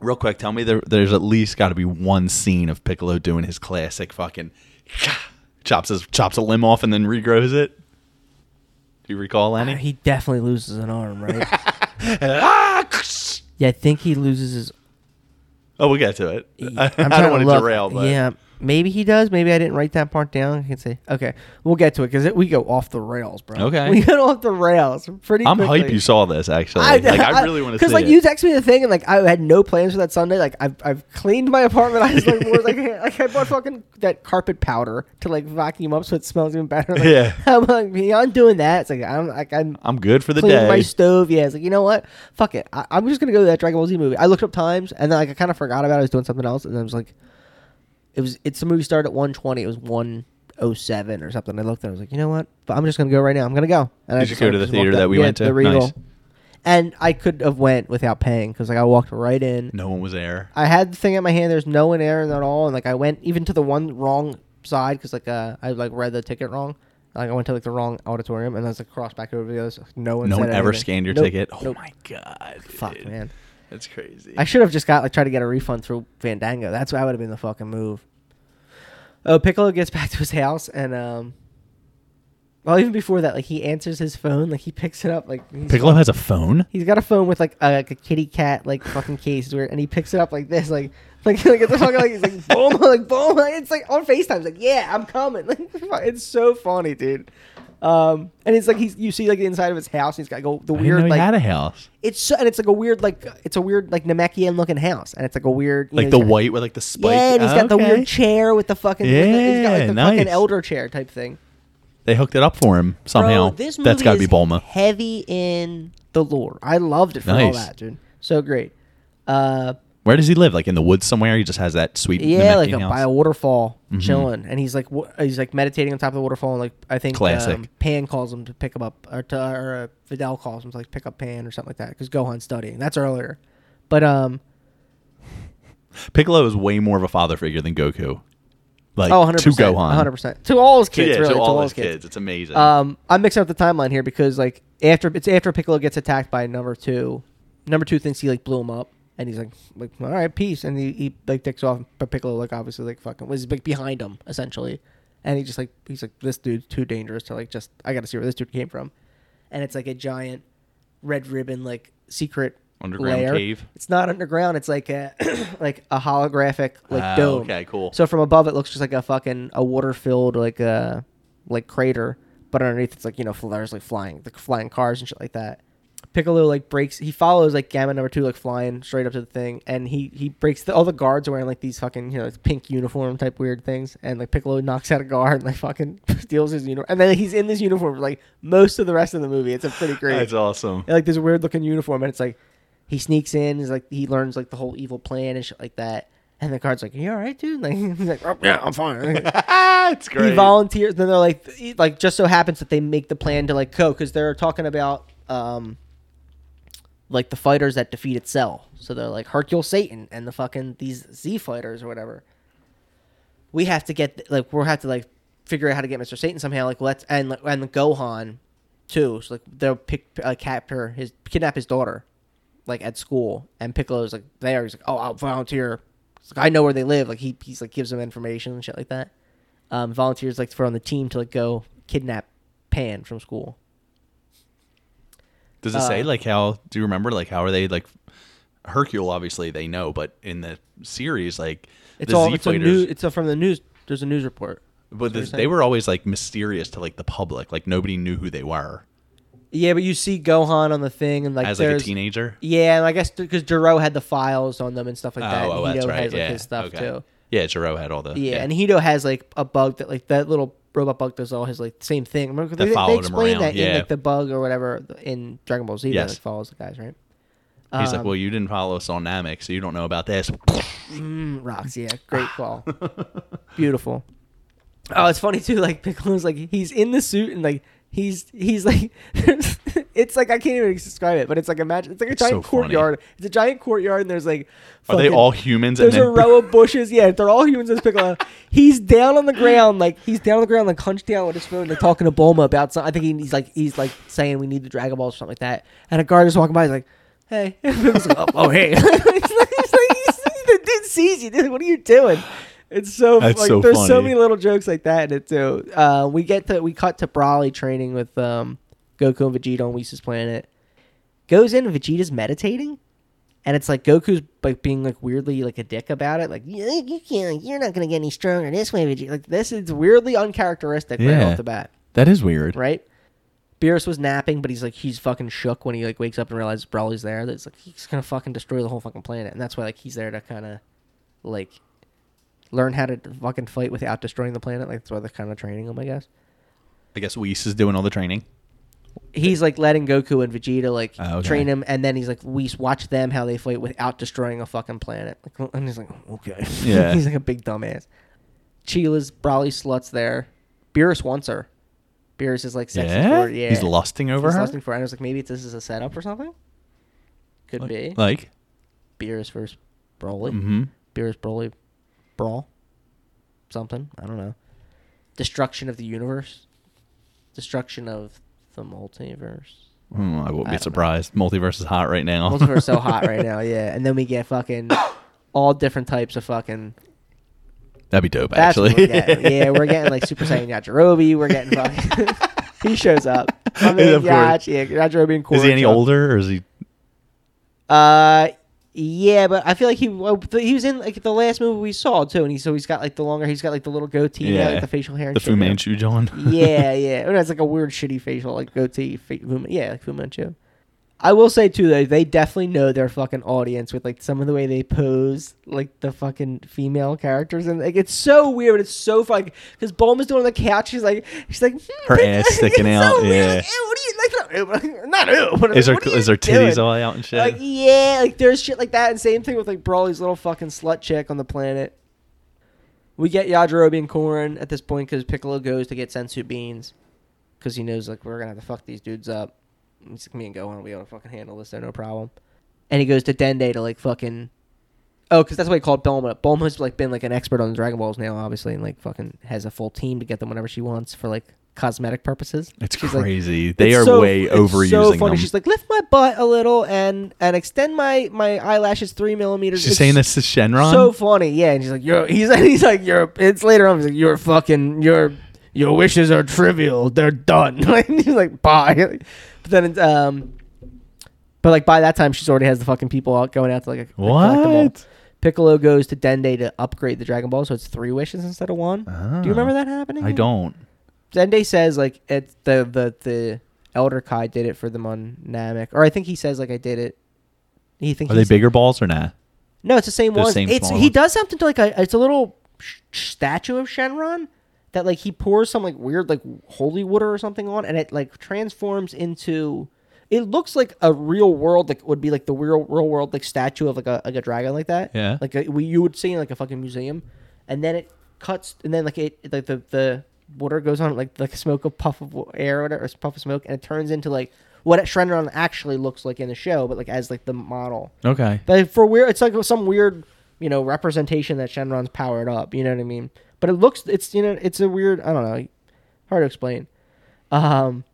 Real quick, tell me there, there's at least got to be one scene of Piccolo doing his classic fucking chops his chops a limb off and then regrows it. Do you recall Uh, any? he definitely loses an arm, right? Ah! yeah, I think he loses his. oh, we'll get to it. *laughs* I'm I, I trying don't want to look. derail, but yeah, maybe he does. Maybe I didn't write that part down. I can say okay. We'll get to it because we go off the rails, bro. Okay. *laughs* we go off the rails pretty. I'm quickly. hype you saw this actually. like I really want to *laughs* see because like it. you texted me the thing and like I had no plans for that Sunday. Like I've, I've cleaned my apartment. I was like, more, like, *laughs* like I bought fucking that carpet powder to like vacuum up so it smells even better. Like, Yeah. I'm like beyond doing that. It's like I'm like I'm I'm good for the day. my stove. Yeah, it's like you know what? Fuck it. I, I'm just gonna go to that Dragon Ball Z movie. I looked up times and then like I kind of forgot about it. I was doing something else and then I was like, it was it's the movie started at 120. It was 107 or something. I looked and I was like, you know what? But I'm just gonna go right now. I'm gonna go. And I Did you just, go to the just theater walked that we Yeah, went to? The Regal. Nice. And I could have went without paying because like I walked right in. no one was there. I had the thing in my hand. There's no one there at all, and like I went even to the one wrong side because like uh I like read the ticket wrong. Like I went to like the wrong auditorium, and I was like crossed back over to the other. side. No one. no said one ever anything. scanned your Nope, ticket. Oh nope. my god. Fuck dude. man. That's crazy. I should have just got like tried to get a refund through Fandango. That's why I would have been the fucking move. Oh, Piccolo gets *laughs* back to his house and um. Well, even before that, like he answers his phone, like he picks it up, like he's Piccolo has a phone. He's got a phone with like a, like a kitty cat like fucking case where, and he picks it up like this, like *laughs* like like it's fucking like he's like *laughs* boom, like boom, like, it's like on Facetime. He's like, yeah, I'm coming. Like it's so funny, dude. Um, and it's like he's you see like the inside of his house. And he's got go the I didn't weird know he like had a house. it's so, and it's like a weird like it's a weird like Namekian looking house, and it's like a weird you Like know, the he's got- white with like the spike. Yeah, and he's got the weird chair with the fucking with the- he's got like Yeah, the fucking nice. elder chair type thing. They hooked it up for him somehow. Bro, this movie That's got to be is Bulma. Heavy in the lore. I loved it for all that, dude. So great. Uh, Where does he live? Like in the woods somewhere? He just has that sweet. yeah, like a, by a waterfall, Mhm. chilling, and he's like wa- he's like meditating on top of the waterfall, and like I think Classic. Um, Pan calls him to pick him up, or to or uh, Videl calls him to like pick up Pan or something like that, because Gohan's studying. That's earlier, but um, Piccolo is way more of a father figure than Goku. like oh, 100 to percent, Gohan. 100 percent to all his kids. yeah, really, to all his his kids. It's amazing. Um, I'm mixing up the timeline here because like after it's after Piccolo gets attacked by number two, number two thinks he like blew him up, and he's like, like all right, peace, and he, he like takes off, but Piccolo like obviously like fucking was like behind him essentially, and he just like he's like this dude's too dangerous to like just I got to see where this dude came from, and it's like a giant red ribbon like secret Underground layer. cave. It's not underground. It's like a *clears throat* like a holographic like Ah, dome. Okay, cool. So from above, it looks just like a fucking a water filled like a like crater, but underneath it's like you know there's like flying like flying cars and shit like that. Piccolo like breaks. He follows like Gamma number two like flying straight up to the thing, and he he breaks. The, all the guards are wearing like these fucking you know like, pink uniform type weird things, and like Piccolo knocks out a guard and like fucking *laughs* steals his uniform, and then he's in this uniform for like most of the rest of the movie. It's a pretty great That's awesome. like this weird looking uniform, and it's like he sneaks in. He's like he learns like the whole evil plan and shit like that. And the guard's like, "You all right, dude?" *laughs* Like he's like, oh, "Yeah, I'm fine." *laughs* it's great. he volunteers. Then they're like, like just so happens that they make the plan to like go because they're talking about um like the fighters that defeated Cell. So they're like Hercule Satan and the fucking these Z fighters or whatever. We have to get like we'll have to like figure out how to get Mr. Satan somehow. Like let's and and the Gohan too. So like they'll pick uh, capture his kidnap his daughter like at school and Piccolo's like there. He's like, oh, I'll volunteer. Like, I know where they live. Like he he's like gives them information and shit like that. Um, volunteers like for on the team to like go kidnap Pan from school. Does it say uh, like how? Do you remember like how are they like? Hercule, obviously they know, but in the series, like It's all Z it's a new. It's a, from the news. There's a news report. but they were always like mysterious to like the public. Like nobody knew who they were Yeah, but you see Gohan on the thing and like as like a teenager. yeah, and I guess because Gero had the files on them and stuff like that. oh, oh, and that's Hedo right. has like yeah, his stuff okay. too. Yeah, Gero had all the Yeah, and Hedo has like a bug that like that little robot bug does all his like same thing. Remember That they, they explained that in yeah. like the bug or whatever in Dragon Ball Z that Yes. like follows the guys, right? He's like, Um, well, you didn't follow us on Namek, so you don't know about this. Mm, rocks, yeah, great call, beautiful. Oh, it's funny too. Like *laughs* Piccolo's like he's in the suit and like he's he's like *laughs* it's like I can't even describe it, but it's like imagine it's like a It's so giant funny. courtyard. It's a giant courtyard and there's like Are they all humans? And There's a row of bushes. Yeah, they're all humans as Piccolo. he's down on the ground, like he's down on the ground, like hunched down with his phone, like talking to Bulma about something. I think he- he's like he's like saying we need the Dragon Balls or something like that. And a guard is walking by. He's like, "Hey," *laughs* like, oh, oh, hey. *laughs* he's like, he's like, he's, the dude sees you. Dude, what are you doing? It's so That's like so there's so many little jokes like that in it too. Uh, we get to we cut to Broly training with um, Goku and Vegeta on Whis' planet. Goes in, Vegeta's meditating, and it's like Goku's like being like weirdly like a dick about it. Like you, you can't, you're not gonna get any stronger this way, Vegeta. Like this is weirdly uncharacteristic right off the bat, that is weird. right? Beerus was napping, but he's like he's fucking shook when he like wakes up and realizes Broly's there. That's like he's gonna fucking destroy the whole fucking planet, and that's why like he's there to kind of like learn how to fucking fight without destroying the planet. Like that's why they're kind of training him, I guess. I guess Whis is doing all the training. He's like letting Goku and Vegeta like Oh, okay. train him, and then he's like, we watch them how they fight without destroying a fucking planet. Like, *laughs* and he's like, okay, Yeah. *laughs* he's like a big dumbass. Cheelai's Broly sluts there. Beerus wants her. Beerus is like sexy yeah? for her. Yeah, he's lusting over He's her. lusting for her. And I was like, maybe this is a setup or something. Could be like, Beerus versus Broly. mm-hmm. Beerus Broly brawl. Something I don't know. Destruction of the universe. Destruction of the multiverse. Hmm, I won't I don't know. be surprised. Multiverse is hot right now. Multiverse is so hot right *laughs* now, yeah. And then we get fucking all different types of fucking. That'd be dope, That's actually. we're. *laughs* Yeah, we're getting like Super Saiyan Yajirobe. We're getting fucking. *laughs* he shows up. My Yeah, man of course. Yach, yeah, Yajirobe and is he any Korin show up. older, or is he? Uh, yeah, but I feel like he he was in like the last movie we saw too, and he so he's got like the longer he's got like the little goatee, yeah, like the facial hair, The Fu. Manchu John. *laughs* yeah, *laughs* yeah. It has like a weird, shitty facial, like goatee. Fa- Fu- yeah, like Fu Manchu. I will say too, though, they definitely know their fucking audience with like some of the way they pose, like the fucking female characters, and like it's so weird. It's so funny because Bulma's doing on the couch. She's like, she's like, hmm, Her ass sticking *laughs* It's out, So weird. yeah. Like, ew, what are you like? Not, *laughs* not ew. but, Is her what is her titties doing? all out and shit? Like yeah, like there's shit like that, and same thing with like Broly's little fucking slut chick on the planet. We get Yajirobe and Korin at this point because Piccolo goes to get Sensu beans because he knows like we're gonna have to fuck these dudes up. He's like, me and Gohan will be able to fucking handle this, there no problem. And he goes to Dende to like fucking Oh, because that's why he called Bulma. Bulma's like been like an expert on Dragon Balls now, obviously, and like fucking has a full team to get them whenever she wants for like cosmetic purposes. It's She's like, crazy. they It's are so- way it's overusing so funny. them. She's like, lift my butt a little and and extend my my eyelashes three millimeters. She's It's saying this to Shenron. So funny, yeah. And she's like, "You're." *laughs* He's he's like, "You're." It's later on. He's like, "You're fucking. Your your wishes are trivial. They're done." *laughs* Like, he's like, "Bye." *laughs* But then, it's, um, but like by that time, she's already has the fucking people out going out to like, like collect what? Piccolo goes to Dende to upgrade the Dragon Ball, so it's three wishes instead of one. Do you remember that happening? I don't. Dende says like it's the the the Elder Kai did it for them on Namek, or I think he says like I did it. He thinks Are they bigger balls or not? no, it's the same The one. same it's he does something to like a it's a little sh- statue of Shenron that like he pours some like weird like holy water or something on, and it like transforms into. It looks like a real world like would be like the real real world like statue of like a like a dragon like that. Yeah. Like a, we you would see in like a fucking museum, and then it cuts and then like it like the the water goes on like like smoke of puff of air or whatever, or puff of smoke, and it turns into like what Shenron actually looks like in the show, but like as like the model. Okay. But for weird, it's like some weird, you know, representation that Shenron's powered up. You know what I mean? But it looks, it's you know, it's a weird. I don't know, hard to explain. Um,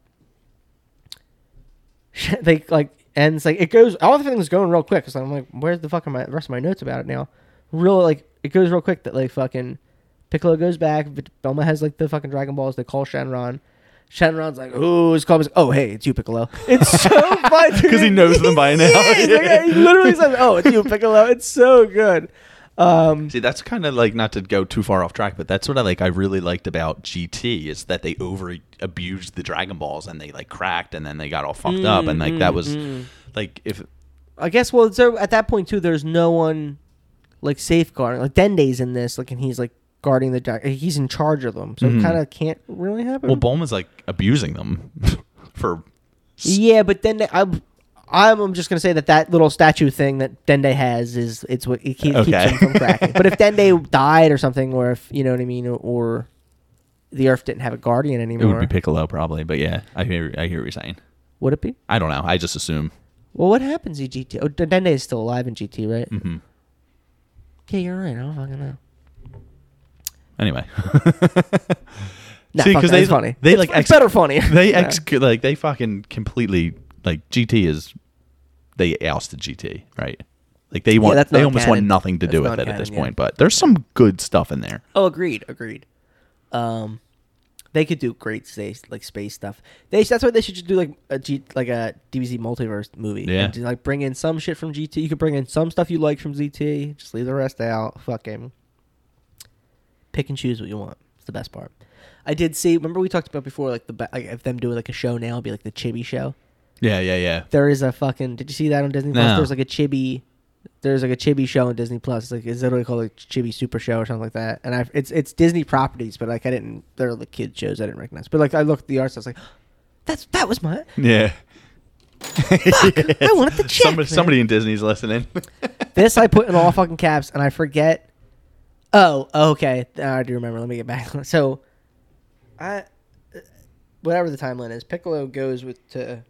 *laughs* they like, and it's like it goes. All the things going real quick. So I'm like, where's the fucking my rest of my notes about it now? Real like it goes real quick that like fucking Piccolo goes back. Bulma has like the fucking Dragon Balls. They call Shenron. Shenron's like, "Ooh, it's called." Oh, hey, it's you, Piccolo. *laughs* It's so funny *laughs* because he knows them by *laughs* now. Yeah, he's like- he literally says, "Oh, it's you, Piccolo." It's so good. Um, See, that's kind of like not to go too far off track, but that's what I like. I really liked about GT is that they over abused the Dragon Balls and they like cracked and then they got all fucked up and like that was like if I guess. Well, so at that point too, there's no one like safeguarding. Like Dende's in this, like, and he's like guarding the. dra- He's in charge of them, so it kind of can't really happen. well Bulma's like abusing them *laughs* for yeah, but then I'm. I'm just gonna say that that little statue thing that Dende has is it's what it keeps, Okay. keeps him from cracking. but if *laughs* Dende died or something, or if you know what I mean, or, the Earth didn't have a guardian anymore. it anymore, would be Piccolo probably, but yeah, I hear I hear what you're saying. would it be? I don't know. I just assume. Well, what happens in GT? Oh, D- Dende is still alive in GT, right? Mm-hmm. Yeah, you're right. I don't fucking know. Anyway, *laughs* Nah, See, fuck 'cause that. they- funny. they, It's- like, it's better funny. *laughs* they Yeah. ex like they fucking completely like GT is they ousted GT right. Like they want that's they almost want nothing to do with it at this canon, yeah. point, but there's some good stuff in there. Oh, agreed, agreed. Um, they could do great space like space stuff. They that's why they should just do like a G like a DBZ multiverse movie. Yeah. Just, like bring in some shit from GT. You could bring in some stuff you like from ZT. Just leave the rest out. Fucking pick and choose what you want. It's the best part. I did see. Remember we talked about before, like the ba- like if them doing like a show now, it'd be like the Chibi show. Yeah, yeah, yeah. There is a fucking. Did you see that on Disney Plus? No. There's like a Chibi. There's like a Chibi show on Disney Plus. It's like it's literally called like Chibi Super Show or something like that. And I, it's it's Disney properties, but like I didn't. They're the kid shows I didn't recognize. But like I looked at the art, so I was like, that's that was my. *laughs* Yeah. Fuck. I wanted the *laughs* check. somebody, somebody in Disney's listening. *laughs* This I put in all fucking caps, and I forget. Oh, okay. I do remember. Let me get back. *laughs* So, I, whatever the timeline is, Piccolo goes with to,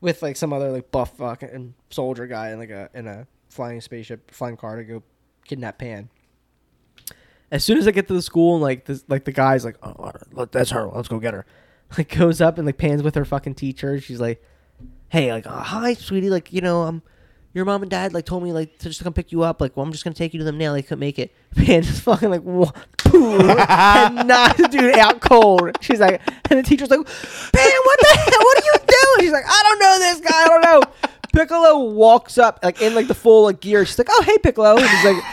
with like some other like buff fucking soldier guy in like a in a flying spaceship, flying car to go kidnap Pan. As soon as I get to the school and like this, like the guy's like, oh, that's her. Let's go get her. *laughs* Like goes up and like pans with her fucking teacher. She's like, hey, like, oh, hi, sweetie, like, you know, um, your mom and dad like told me like to just come pick you up. Like, well, I'm just gonna take you to them now. They couldn't make it. *laughs* Man, just fucking like, and the *laughs* dude out cold. She's like, and the teacher's like, Pan, what the hell? What are you doing? She's like, I don't know this guy. I don't know. Piccolo walks up like in like the full like gear. She's like, oh hey Piccolo. And he's like.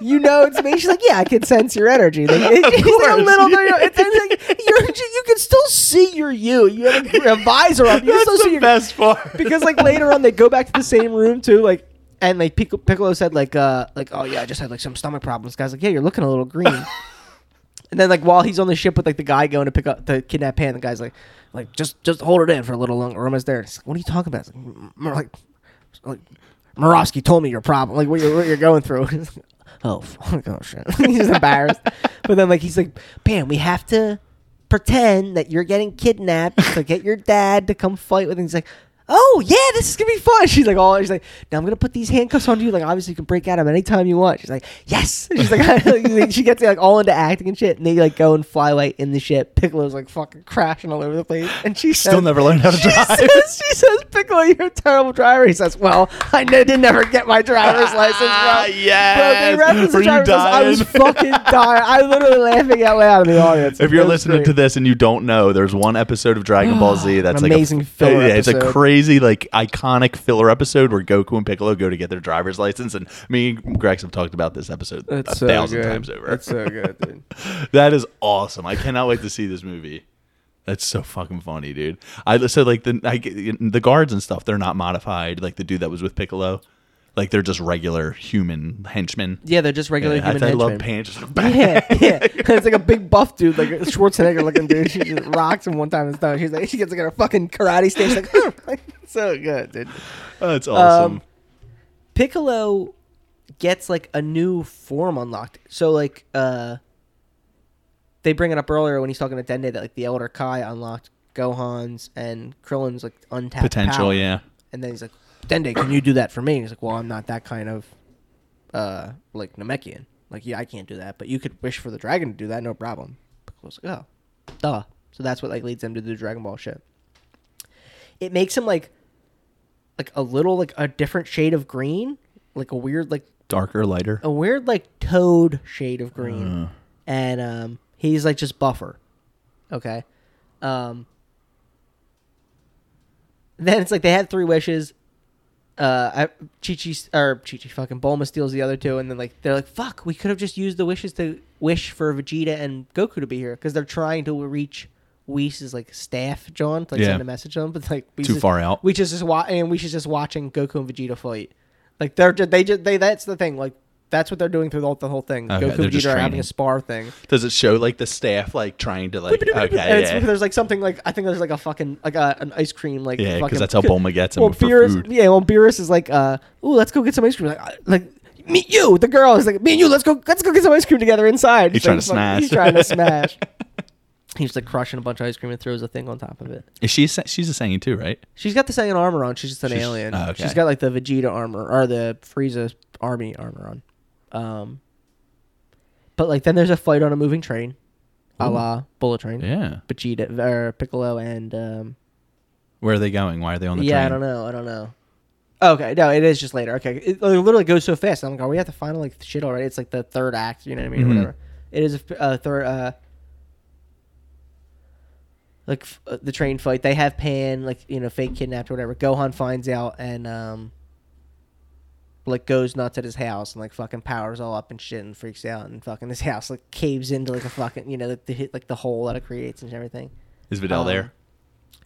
You know it's me. She's like, yeah, I can sense your energy. Like, it- *laughs* Of like a course, little. It's, it's like you're, you can still see your you. You have a, a visor up. You can still see the your best part. because like later on they go back to the same room too like and like Pic- piccolo said like uh like oh yeah i just had like some stomach problems guys like yeah you're looking a little green *laughs* and then like while he's on the ship with like the guy going to pick up the kidnap pan the guy's like like just just hold it in for a little longer we're almost there It's like, what are you talking about it's like, "M- m- like like Murawski told me your problem like what you're, what you're going through *laughs* oh *laughs* fuck, oh shit *laughs* he's embarrassed but then like he's like pan we have to pretend that you're getting kidnapped to get your dad to come fight with him. He's like, oh yeah, this is gonna be fun. She's like, oh, she's like, now I'm gonna put these handcuffs on you. Like, obviously you can break out of them anytime you want. She's like, yes. *laughs* She's *laughs* like, she gets like all into acting and shit, and they like go and fly away in the ship. Piccolo's like fucking crashing all over the place, and she Still says, never learned how to she drive. Says, she says, Piccolo, you're a terrible driver. He says, well, I ne- did never get my driver's license, bro. Ah, yes. Bro, they referenced the driver's license. I was fucking dying. I was literally laughing out loud in the audience. If you're listening great. to this and you don't know, there's one episode of Dragon Ball Z *gasps* that's An like amazing a, filler *laughs* Yeah, it's a episode. Crazy, like iconic filler episode where Goku and Piccolo go to get their driver's license. And me and Grex have talked about this episode That's a so thousand good. times over. That's so good, *laughs* dude. that is awesome. I cannot wait to see this movie. That's so fucking funny, dude. I so like the I, the guards and stuff. They're not modified. Like the dude that was with Piccolo, like they're just regular human henchmen. Yeah, they're just regular Yeah, human I, I love henchmen. Pan. Just *laughs* Yeah, yeah. *laughs* it's like a big buff dude, like a Schwarzenegger looking dude. She just rocks him one time in the stomach. She's like, she gets like a fucking karate stance. *laughs* Like, so good, dude. That's awesome. Um, Piccolo gets like a new form unlocked. So like, uh, they bring it up earlier when he's talking to Dende that like the Elder Kai unlocked Gohan's and Krillin's like untapped Potential, power. yeah. And then he's like, Dende, can you do that for me? And he's like, well, I'm not that kind of, uh, like Namekian. Like, yeah, I can't do that, but you could wish for the dragon to do that, no problem. Piccolo's like, oh, duh. So that's what like leads him to do Dragon Ball shit. It makes him like, like a little like a different shade of green, like a weird like Darker, lighter. a weird like toad shade of green, Uh. and um, he's like just buffer. Okay, um, then it's like they had three wishes. Uh, I, Chi Chi or Chi Chi fucking Bulma steals the other two, and then like they're like, "Fuck, we could have just used the wishes to wish for Vegeta and Goku to be here because they're trying to reach Whis' like staff, John, to, like Yeah. send a message to them, but like we Too just- far out. We just just wa- and we should just watching Goku and Vegeta fight. Like they're just, they just they that's the thing. Like that's what they're doing through the whole, the whole thing. Okay, Goku and Vegeta are having a spar thing. Does it show like the staff like trying to like? Okay, yeah, There's like something like I think there's like a fucking like a, an ice cream like yeah, because that's how Bulma gets him well, for Beerus, food. yeah, well, Beerus is like, uh, ooh, let's go get some ice cream. Like, uh, like me, you, the girl is like, me and you, let's go, let's go get some ice cream together inside. He's So trying to smash. He's trying to smash. *laughs* He's like crushing a bunch of ice cream and throws a thing on top of it. Is she? She's a Saiyan too, right? She's got the Saiyan armor on. She's just an She's- alien. oh, okay. She's got like the Vegeta armor or the Frieza army armor on. Um, but like then there's a fight on a moving train, a Ooh. la Bullet Train. Yeah. Vegeta or Piccolo and um, Where are they going? Why are they on the yeah, train? I don't know. I don't know. Okay, no, it is just later. Okay, it, like, literally goes so fast. I'm like, are we at the final like shit already? It's like the third act. You know what I mean? Or Mhm. whatever. It is a f- third. Uh, like f- uh, the train fight, they have Pan like you know fake kidnapped or whatever. Gohan finds out and um, like goes nuts at his house and like fucking powers all up and shit and freaks out and fucking his *laughs* house like caves into like a fucking you know the, the hit like the hole that it creates and everything. Is Videl Um, there?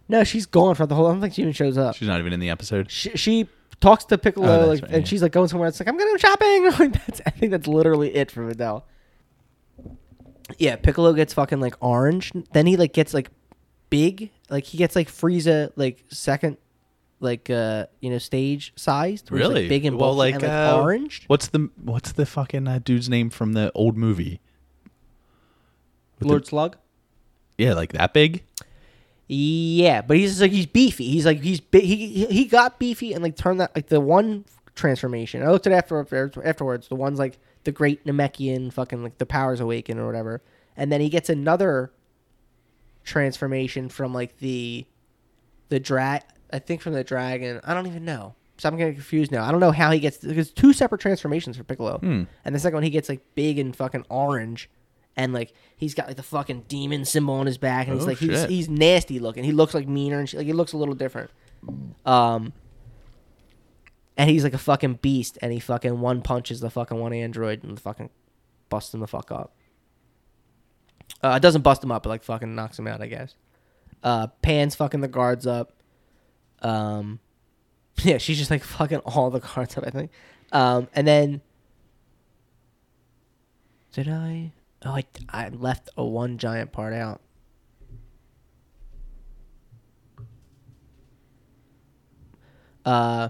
No, she's gone for the whole. I don't think she even shows up She's not even in the episode. she, she talks to Piccolo, Oh, like, right, and yeah. she's like going somewhere. It's like I'm gonna go shopping. *laughs* Like, that's, I think that's literally it for Videl. Yeah, Piccolo gets fucking like orange. Then he like gets like big. Like he gets like Frieza like second, like uh you know stage sized. where like, Really? big and Well, bulky like, and like uh, orange. What's the What's the fucking uh, dude's name from the old movie? With the- Lord Slug. yeah, like that big. Yeah, but he's just, like he's beefy. He's like he's bi- he he- he got beefy and like turned that like the one transformation. I looked at after afterwards. The one's like the great Namekian fucking like the powers awaken or whatever, and then he gets another transformation from like the the drag. I think from the dragon. I don't even know. So I'm getting confused now. I don't know how he gets because two separate transformations for Piccolo, Hmm. and the second one he gets like big and fucking orange, and like he's got like the fucking demon symbol on his back, and he's Oh, like he's, he's nasty looking. He looks like meaner and shit. like he looks a little different. Um, and he's like a fucking beast, and he fucking one punches the fucking one android and fucking busts him the fuck up. Uh, it doesn't bust him up, but like fucking knocks him out, I guess. Uh, Pan's fucking the guards up. Um, *laughs* yeah, she's just like fucking all the cards up, I think. Um, and then did I? Oh, I, I left a one giant part out. Uh,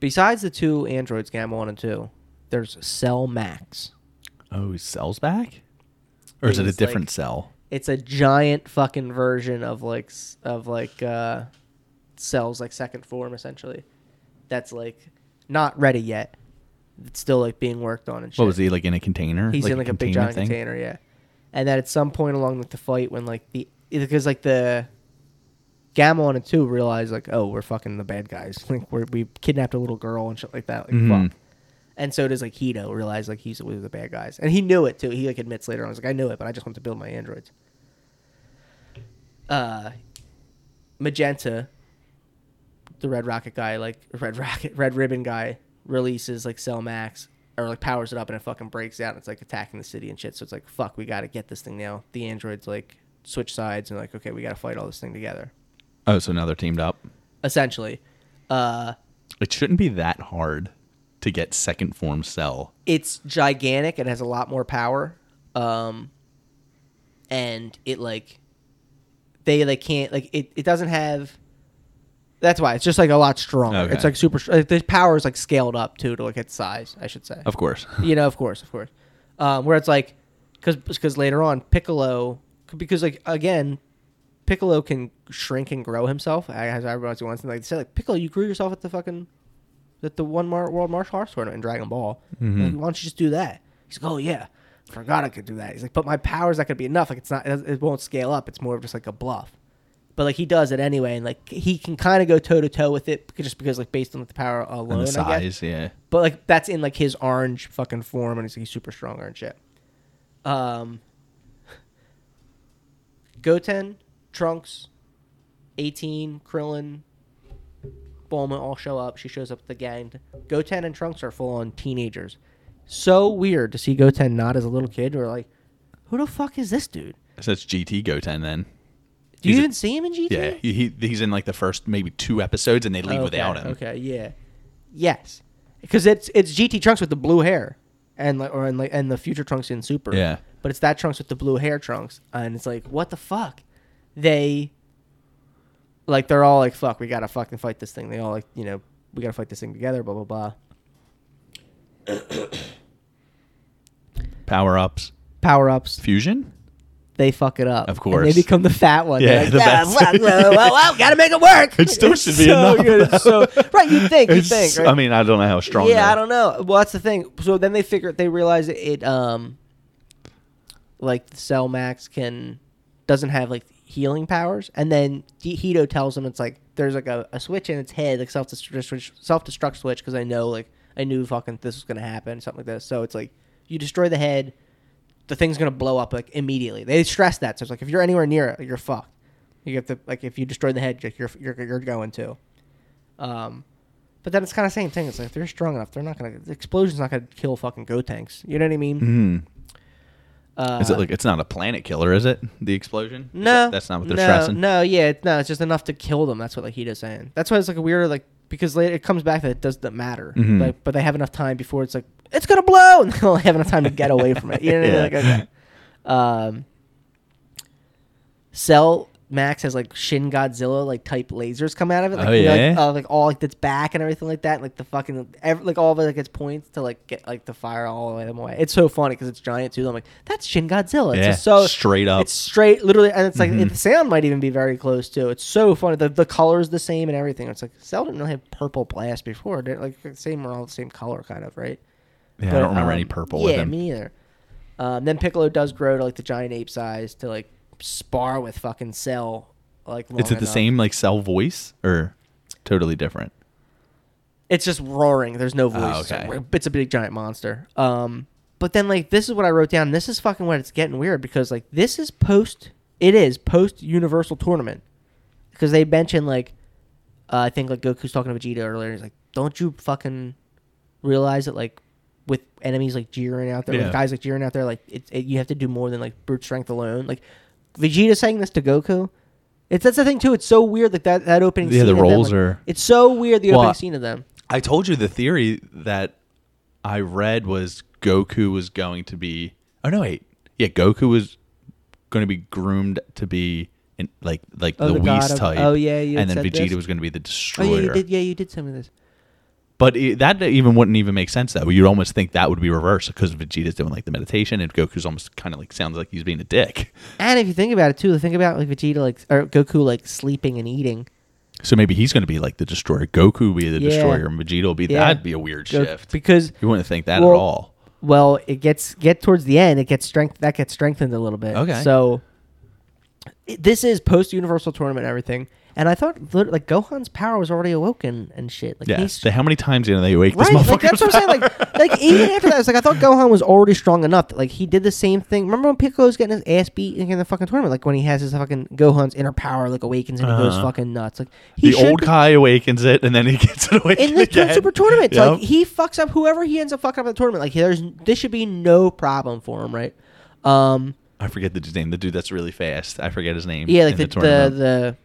besides the two androids, Gamma One and Two, there's Cell Max. Oh, he sells back, or is it a different like- cell? It's a giant fucking version of like of like uh Cell's like second form essentially. That's like not ready yet. It's still like being worked on and shit. What was he like in a container? He's in like a big giant thing? container, yeah. And then at some point along with the fight, when like the because like the Gamma and two realize like, oh, we're fucking the bad guys. *laughs* Like we're we kidnapped a little girl and shit like that. Like Mhm. fuck. And so does like Hedo realize like he's of the bad guys, and he knew it too. He like admits later on, he's like, I knew it, but I just want to build my androids. Uh, Magenta, the Red Rocket guy, like Red Rocket, Red Ribbon guy, releases like Cell Max or like powers it up and it fucking breaks out and it's like attacking the city and shit. So it's like fuck, we got to get this thing now. The androids like switch sides and like okay, we got to fight all this thing together. Oh, so now they're teamed up. Essentially, uh, It shouldn't be that hard to get second form cell. it's gigantic. It has a lot more power, um, and it like they like can't like it. It doesn't have. That's why it's just like a lot stronger. Okay. It's like super. Like, the power is like scaled up too to like its size. I should say. Of course. *laughs* you know, of course, of course. Um, where it's like, because because later on Piccolo, because like again, Piccolo can shrink and grow himself as everybody wants. And like they said, like Piccolo, you grew yourself at the fucking at the one Mar- World Martial Arts tournament in Dragon Ball. Mhm. Like, why don't you just do that? He's like, oh yeah, forgot I could do that. He's like, but my powers not gonna be enough. Like it's not, it won't scale up. It's more of just like a bluff. But like he does it anyway, and like he can kind of go toe to toe with it, just because like based on the power alone. And the I guess. size, yeah. But like that's in like his orange fucking form, and he's, he's super strong and shit. Um, Goten, Trunks, eighteen, Krillin, Bulma all show up. She shows up with the gang. Goten and Trunks are full on teenagers. So weird to see Goten not as a little kid. Or like, who the fuck is this dude? So it's GT Goten then. Do you He's a- even see him in GT? Yeah, he, he he's in like the first maybe two episodes, and they leave Okay, without him. Okay, yeah, yes, because it's it's GT Trunks with the blue hair, and like or and like and the future Trunks in Super. Yeah. but it's that Trunks with the blue hair Trunks, and it's like what the fuck, they. Like they're all like fuck, we gotta fucking fight this thing. They all like you know we gotta fight this thing together. Blah blah blah. *coughs* Power ups, Power ups, fusion. They fuck it up. Of And course. they become the fat one. Yeah, like, the "Ah, best." fuck, whoa, whoa, whoa, gotta make it work. It still should be so enough. good. So right. You think? You It's- think? Right? I mean, I don't know how strong. Yeah, I don't know. Well, that's the thing. So then they figure they realize it, um like the Cell Max can doesn't have like healing powers, and then Hedo tells them it's like there's like a, a switch in its head, like self destruct switch, self destruct switch, because I know like I knew fucking this was gonna happen, something like this. So it's like you destroy the head, the thing's gonna blow up like immediately. They stress that, so it's like if you're anywhere near it, you're fucked. You have to like if you destroy the head, like, you're you're you're going to. Um, but then it's kind of same thing. It's like if they're strong enough, they're not gonna. The explosion's not gonna kill fucking Gotenks. You know what I mean? Mhm. Uh, Is it like it's not a planet killer? Is it the explosion? No? that- that's not what they're no, stressing. No, yeah, no, it's just enough to kill them. That's what like Hedo's saying. That's why it's like a weird like because later it comes back that it doesn't matter. Mhm. Like, but they have enough time before it's like it's gonna blow, *laughs* and they'll have enough time to get away from it. You know what I mean? *laughs* Yeah. Like, okay. Um, Cell Max has like Shin Godzilla like type lasers come out of it. Like, Oh, you know, like, uh, like all like its back and everything like that. And, like the fucking ev like all of it like its points to like get like the fire all the way them away. It's so funny because it's giant too. I'm like that's Shin Godzilla. It's Yeah, just so straight up. It's straight, literally, and it's like Mhm. the sound might even be very close too. It's so funny. The the color is the same and everything. It's like Cell didn't really have purple blast before. They're like same, we're all the same color, kind of, right? yeah, But, I don't remember um, any purple Yeah, with him. me either. Um, then Piccolo does grow to like the giant ape size to like spar with fucking Cell. Like, long Is it the same like cell voice or totally different? It's just roaring. There's no voice. Oh, It's okay. a- It's a big giant monster. Um, but then like this is what I wrote down. This is fucking when it's getting weird because like this is post. It is post Universal Tournament because they mentioned like uh, I think like Goku's talking to Vegeta earlier. He's like, "Don't you fucking realize that like with enemies like Jiren out there, Yeah. with guys like Jiren out there, like it, it, you have to do more than like brute strength alone." Like Vegeta saying this to Goku. It's that's the thing too. It's so weird like that that opening. Yeah, scene the of them, roles like, are- It's so weird the Well, opening scene of them. I told you the theory that I read was Goku was going to be. Oh no, wait. Yeah, Goku was going to be groomed to be in, like like Oh, the, the god Whis of- type. oh, yeah, you and then said Vegeta this. was going to be the Oh destroyer. yeah, you did. Yeah, you did tell me this. But it, that even wouldn't even make sense though. You'd almost think that would be reversed because Vegeta's doing like the meditation and Goku's almost kind of like sounds like he's being a dick. And if you think about it too, think about like Vegeta like or Goku like sleeping and eating. So maybe he's going to be like the destroyer. Goku be the Yeah. destroyer. and Vegeta will be Yeah. that'd be a weird Go- shift. because You wouldn't think that Well, at all. well, it gets get towards the end. It gets strength that gets strengthened a little bit. Okay. So this is post Universal Tournament and everything. And I thought like Gohan's power was already awoken and shit. Like Yeah. how many times you know they wake right. this motherfucker? Like that's what I'm saying. Like like *laughs* even after that, it's like I thought Gohan was already strong enough. That, like he did the same thing. Remember when Piccolo's getting his ass beat in the fucking tournament? Like when he has his fucking Gohan's inner power like awakens and he goes Uh-huh. fucking nuts. Like he the old be- Kai awakens it, and then he *laughs* gets it awakened in the again. Super Tournament. Yep. Like he fucks up whoever he ends up fucking up in the tournament. Like there's this should be no problem for him, right? Um, I forget the dude's name. The dude that's really fast. I forget his name. yeah, like the the, tournament. the,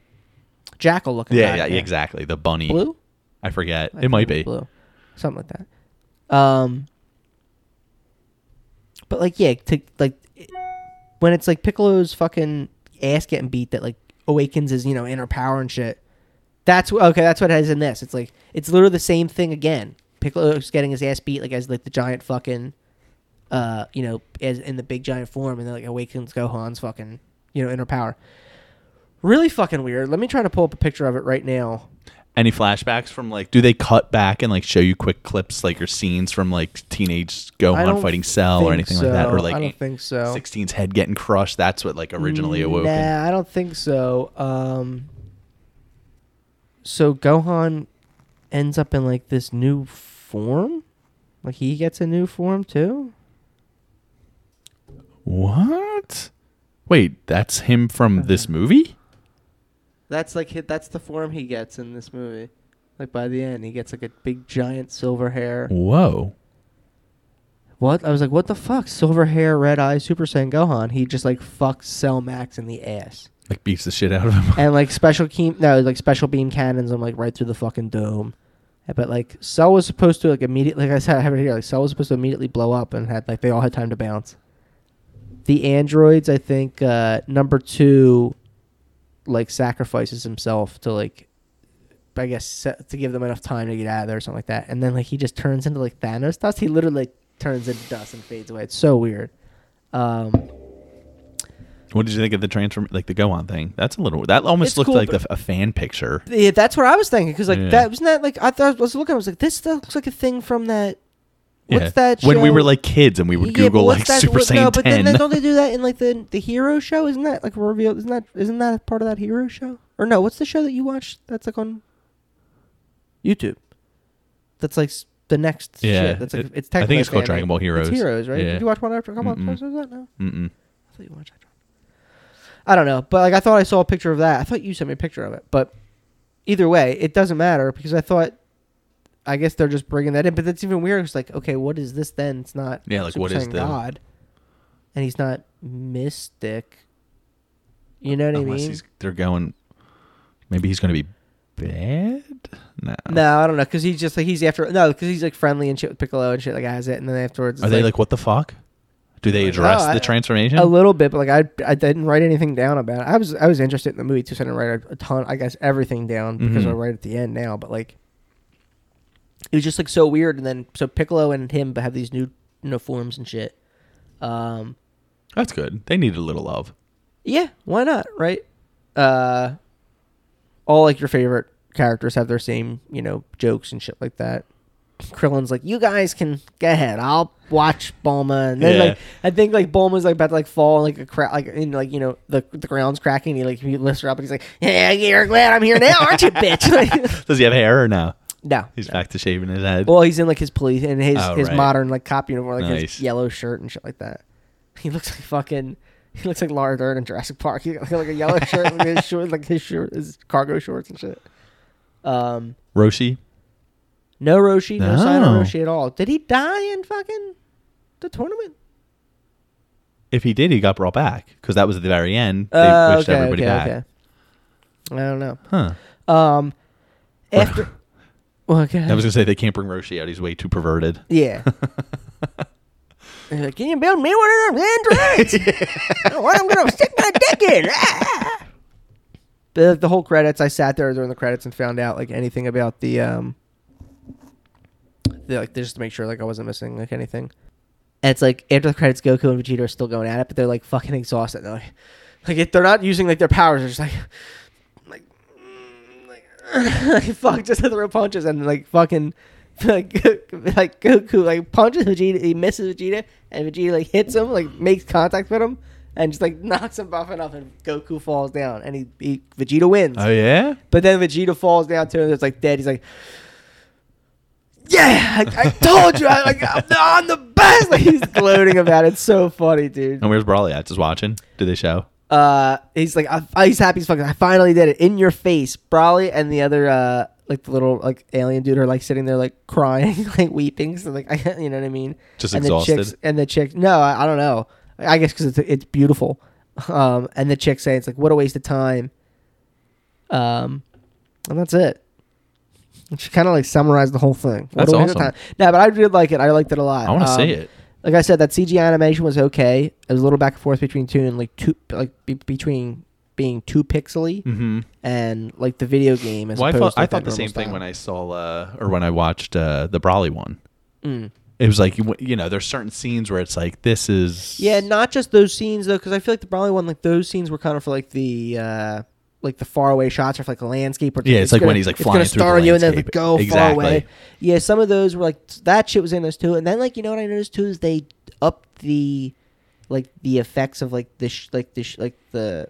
jackal looking. yeah, guy, yeah, exactly. The bunny. Blue. I forget. I it might be. blue, something like that. Um, but like yeah, to like it- when it's like Piccolo's fucking ass getting beat that like awakens his you know inner power and shit. That's okay. That's what it is in this. It's like it's literally the same thing again. Piccolo's getting his ass beat like as like the giant fucking, uh, you know, as in the big giant form, and then like awakens Gohan's fucking you know inner power. Really fucking weird. Let me try to pull up a picture of it right now. Any flashbacks from like? Do they cut back and like show you quick clips like or scenes from like teenage I Gohan don't fighting Cell or think anything like that, so. like I don't think so. 16's head getting crushed? That's what like originally awoken. Nah, I don't think so. Um, so Gohan ends up in like this new form. Like he gets a new form too. What? Wait, that's him from this Uh-huh. movie? That's like hi- that's the form he gets in this movie. Like by the end, he gets like a big giant silver hair. Whoa. What? I was like, what the fuck? Silver hair, red eyes, Super Saiyan Gohan. He just like fucks Cell Max in the ass. Like beats the shit out of him. *laughs* and like special key no like special beam cannons I'm like right through the fucking dome but like Cell was supposed to like immediately like I said I have it here like Cell was supposed to immediately blow up and had like they all had time to bounce the androids I think uh number two like sacrifices himself to like I guess set, to give them enough time to get out of there or something like that and then like he just turns into like Thanos dust he literally like, turns into dust and fades away it's so weird um What did you think of the transform, like the Gohan thing? That's a little. That almost looked cool, like the, a fan picture. Yeah, that's what I was thinking because like Yeah. that wasn't that like I thought I was looking. I was like, this looks like a thing from that. What's that? When we were like kids and we would Yeah, but Google what's like that- Super what- Saiyan No, but 10. then don't they do that in like the the hero show? Isn't that like revealed? Isn't that isn't that part of that hero show? Or no? What's the show that you watch? That's like on YouTube. That's like s- the next. Yeah, shit. That's like it- it's I think it's called Dragon Ball Heroes. It's Heroes, right? Yeah. Did you watch one after a couple Mm-mm. episodes of that? No. Mm-mm. I thought you watched that. I don't know, but like I thought I saw a picture of that. I thought you sent me a picture of it, but either way, it doesn't matter because I thought. I guess they're just bringing that in, but that's even weird. It's like, okay, what is this then? It's not. Yeah, like, Super what is the- God? And he's not mystic. You know what Unless I mean? they're going. Maybe he's going to be bad. No. No, I don't know, because he's just like he's after no, because he's like friendly and shit with Piccolo and shit like has it, and then afterwards Are they like, what the fuck? Do they address no, I- the transformation? a little bit, but like I I didn't write anything down about it. I was I was interested in the movie too, so I didn't write a, ton. I guess everything down because Mhm. I write at the end now. But like, it was just like so weird. And then so Piccolo and him have these new you know forms and shit. Um, That's good. They need a little love. yeah, why not? Right? Uh, all like your favorite characters have their same you know jokes and shit like that. *laughs* Krillin's like, you guys can go ahead. I'll watch Bulma, and then Yeah. like I think like Bulma's like about to like fall like a crack, like in like you know the the ground's cracking. He like he lifts her up and he's like, yeah, you're glad I'm here now, aren't you, bitch? Like, *laughs* Does he have hair or no? No, He's no. back to shaving his head. Well, he's in like his police and his Oh, his right. modern like cop uniform, like Nice. his yellow shirt and shit like that. He looks like fucking. He looks like Laura Dern in Jurassic Park. *laughs* He got like a yellow shirt and his short, like his shirt, his cargo shorts and shit. Um, Roshi. no Roshi, no, sign No. of Roshi at all. Did he die in fucking the tournament? If he did, he got brought back because that was at the very end. They Uh, wished okay, everybody okay, back. okay. I don't know. Huh. Um, after. Well, okay. I was gonna say they can't bring Roshi out. He's way too perverted. Yeah. *laughs* They're like, Can you build me one of those androids? *laughs* what I'm gonna stick my dick in? Ah! The the whole credits. I sat there during the credits and found out like anything about the um. The, like just to make sure like I wasn't missing like anything. And it's like after the credits, Goku and Vegeta are still going at it, but they're like fucking exhausted. They're like, like if they're not using like their powers. They're just like, *laughs* like, fuck just throw punches and like fucking *laughs* like *laughs* like Goku like punches Vegeta, he misses Vegeta, and Vegeta like hits him, like makes contact with him, and just like knocks him buffing up, and Goku falls down, and he, he Vegeta wins. Oh yeah. But then Vegeta falls down too, and it's like dead. He's like, "Yeah, I, I told you, I, like I'm, I'm the best." Like he's gloating about it. It's so funny, dude. And where's Broly at? Just watching? Did they show? Uh, he's like, I, he's happy as fucking. I finally did it in your face, Broly, and the other uh, like the little like alien dude are like sitting there like crying, *laughs* like weeping. So like, I, *laughs* you know what I mean? Just and exhausted. The chicks, and the chick, no, I, I don't know. I guess because it's it's beautiful. Um, and the chick say it's like, what a waste of time. Um, and that's it. And she kind of like summarized the whole thing. What That's a waste of awesome. time. No, but I did like it. I liked it a lot. I want to Um, see it. Like I said, that CG animation was okay. It was a little back and forth between two and like two, like be- between being too pixely Mm-hmm. and like the video game. As Well, I thought I thought the same normal thing when I saw uh, or when I watched uh, the Broly one. Mm. It was like you you know, there's certain scenes where it's like this is Yeah, not just those scenes though, because I feel like the Broly one, like those scenes were kind of for like the uh like the faraway shots or for, like the landscape. Or Yeah, it's like gonna- when he's, like, flying it's gonna through the star on you and then like, go far away. Yeah, some of those were like that shit was in this too, and then like you know what I noticed too is they upped the like the effects of like the sh- like the sh- like the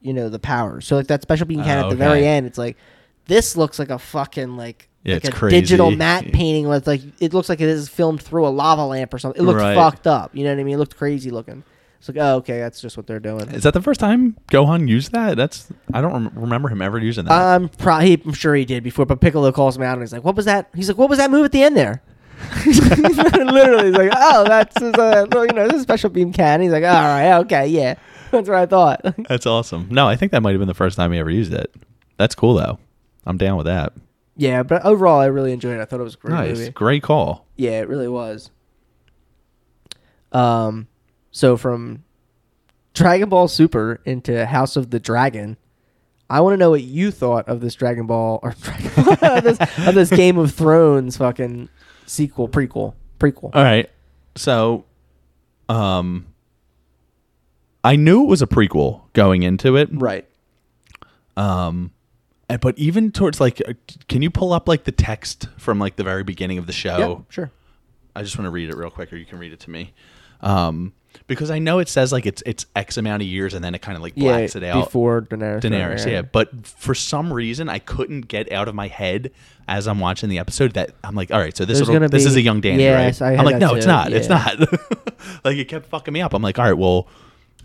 you know the power. So like that special beam cannon Oh, at ah, the very end, it's like this looks like a fucking like Yeah, like it's a crazy. digital matte painting with like it looks like it is filmed through a lava lamp or something. It looked Right. fucked up. You know what I mean? It looked crazy looking. It's like oh okay, that's just what they're doing. Is that the first time Gohan used that? That's I don't rem- remember him ever using that. I'm probably I'm sure he did before, but Piccolo calls him out and he's like, "What was that?" He's like, "What was that move at the end there?" *laughs* *laughs* Literally, he's like, "Oh, that's his, uh, you know, this is a special beam cannon." He's like, "All right, okay, yeah, that's what I thought." *laughs* That's awesome. No, I think that might have been the first time he ever used it. That's cool though. I'm down with that. yeah, but overall, I really enjoyed it. I thought it was a great nice, movie. great call. Yeah, it really was. Um, so from Dragon Ball Super into House of the Dragon, I want to know what you thought of this Dragon Ball or *laughs* of, this, of this Game of Thrones fucking sequel, prequel, prequel. All right, so, um, I knew it was a prequel going into it. right. Um, and- but even towards like, uh, can you pull up like the text from like the very beginning of the show? Yeah, sure. I just want to read it real quick, or you can read it to me. Um, because I know it says like it's it's X amount of years, and then it kind of like Yeah, blacks it out. before Daenerys. Daenerys, yeah. But for some reason, I couldn't get out of my head as I'm watching the episode that I'm like, all right, so this There's this is a young Danny, Yes, right? I'm like, no, it's too, not. It's not. *laughs* like it kept fucking me up. I'm like, all right, well,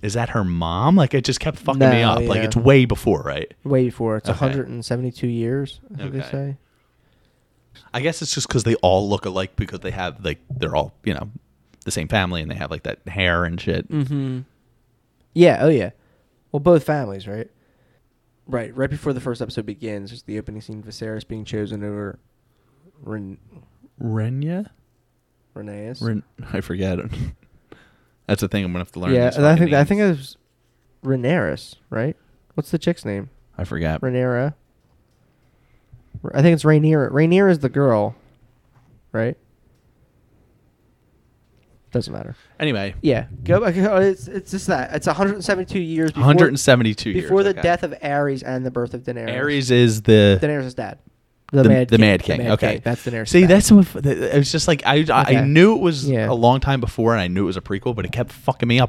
is that her mom? Like it just kept fucking me No, up. Like it's way before, right? Way before. It's Okay. 172 years. I think they say. I guess it's just because they all look alike because they have like they're all you know the same family and they have like that hair and shit. Mm-hmm. Yeah. Oh yeah. Well, both families, right? Right. Right before the first episode begins, there's the opening scene: Viserys being chosen over Ren- Renya, Rhaenys. Ren- I forget. *laughs* That's the thing I'm gonna have to learn. yeah, and I fucking think I think it was Rhaenyra, right? What's the chick's name? I forgot. Rhaenyra. I think it's Rainier. Rainier is the girl, right? Doesn't matter. Anyway, Yeah, go back. It's it's just that it's 172 years before 172 years before the okay. death of Aerys and the birth of Daenerys. Aerys is the Daenerys' dad. the, the Mad King. okay, that's Daenerys. See, dad. that's what it was just like I I Okay. knew it was Yeah. a long time before, and I knew it was a prequel, but it kept fucking me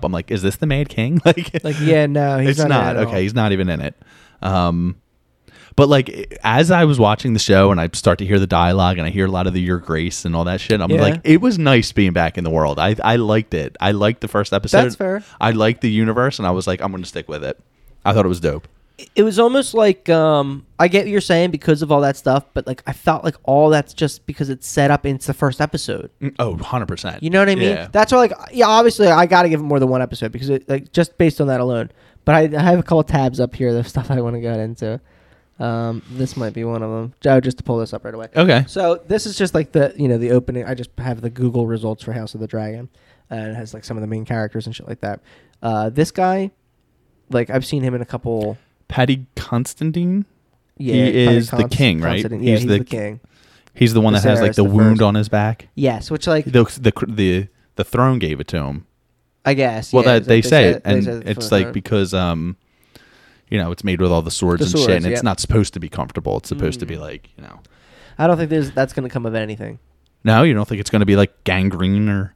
but like as I was watching the show and I start to hear the dialogue and I hear a lot of the Your Grace and all that shit, I'm Yeah. like, it was nice being back in the world. I I liked it. I liked the first episode. That's fair. I liked the universe, and I was like, I'm going to stick with it. I thought it was dope. It was almost like um, I get what you're saying because of all that stuff, but like I felt like all that's just because it's set up into the first episode. Mm, Oh, 100 percent. You know what I mean? Yeah. That's why, like, yeah, obviously, I got to give it more than one episode because, it, like, just based on that alone. But I, I have a couple tabs up here of stuff *laughs* I want to get into. Um, this might be one of them. Joe, just to pull this up right away. okay. So this is just like the you know the opening. I just have the Google results for House of the Dragon, and it has like some of the main characters and shit like that. Uh, this guy, like, I've seen him in a couple. Paddy Considine. Yeah, He is the king, right? Yeah, He's he's, the- the, king. He's the one that has like the, the wound first. on his back. Yes, which like The the the the throne gave it to him. I guess. Well, yeah, that they, say it, and it's like because um, you know, it's made with all the swords The and swords, shit, and it's not supposed to be comfortable. It's supposed to be Mm. like, you know. I don't think there's that's gonna come of anything. No, you don't think it's going to be like gangrene or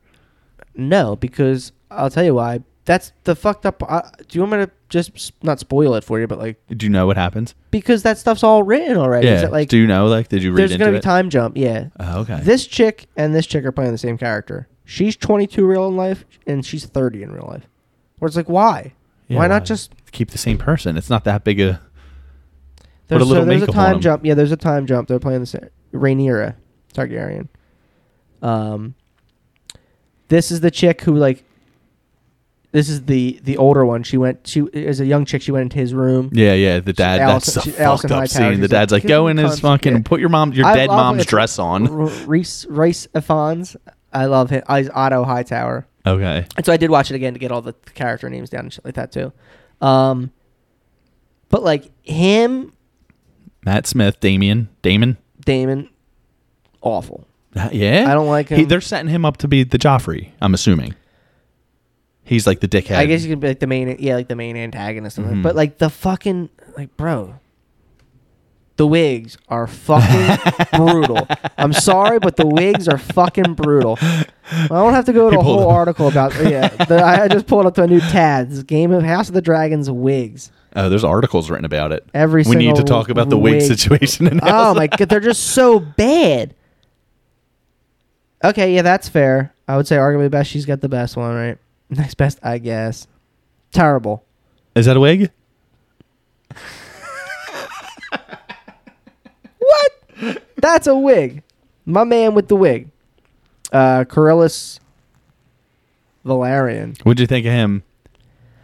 No, because I'll tell you why. That's the fucked up. Uh, do you want me to just s- not spoil it for you, but like do you know what happens? because that stuff's all written already. Is it like do you know? Like, did you read there's into gonna be it? time jump? Yeah. Oh, okay. This chick and this chick are playing the same character. She's 22 real in life, and she's 30 in real life. Where it's like, why? Yeah, why not just keep the same person? It's not that big a. There's, a little so there's a makeup on time 'em. jump. Yeah, there's a time jump. They're playing the same. Rhaenyra Targaryen. Um, this is the chick who like. This is the the older one. She went. She as a young chick. She went into his room. Yeah, yeah. The dad. Alicent- that's she- the Alicent fucked up Hightower, scene. The she's dad's like, like, go in "Kill his cunt." fucking Yeah. put your mom, your I dead love mom's it. dress on. R- Rhys Rice Ifans. I love him. He's Otto Hightower. Okay. And so I did watch it again to get all the character names down and shit like that too. Um, but like him, Matt Smith, Damien, Daemon. Daemon, awful. Uh, Yeah. I don't like He, him. they're setting him up to be the Joffrey. I'm assuming. He's like the dickhead. I guess you could be like the main, yeah, like the main antagonist. Mhm. But like the fucking, like, bro, the wigs are fucking brutal. I'm sorry, but the wigs are fucking brutal. I don't have to go to He a whole article about. Yeah, the, I I just pulled up to a new tab. This Game of House of the Dragons wigs. Oh, there's articles written about it. Every we need to talk about the wig, wig. situation. In Oh my god, they're just so bad. Okay, yeah, that's fair. I would say arguably best. She's got the best one, right? *laughs* Next best, I guess. Terrible. Is that a wig? That's a wig. My man with the wig. Uh Corlys Velaryon. What'd you think of him?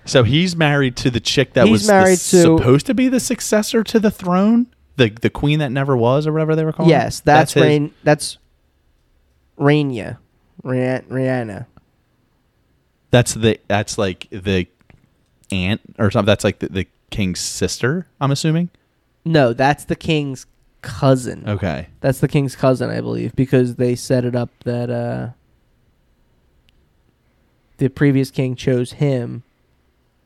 So he's married to the chick that He's was the- married to- supposed to be the successor to the throne, the the queen that never was, or whatever they were calling. her? Yes, that's, his- Rain that's Rainia. Rihanna. Rihanna. That's the that's like the aunt or something. That's like the, the king's sister. I'm assuming. No, that's the king's cousin. Okay. That's the king's cousin, I believe, because they set it up that uh, the previous king chose him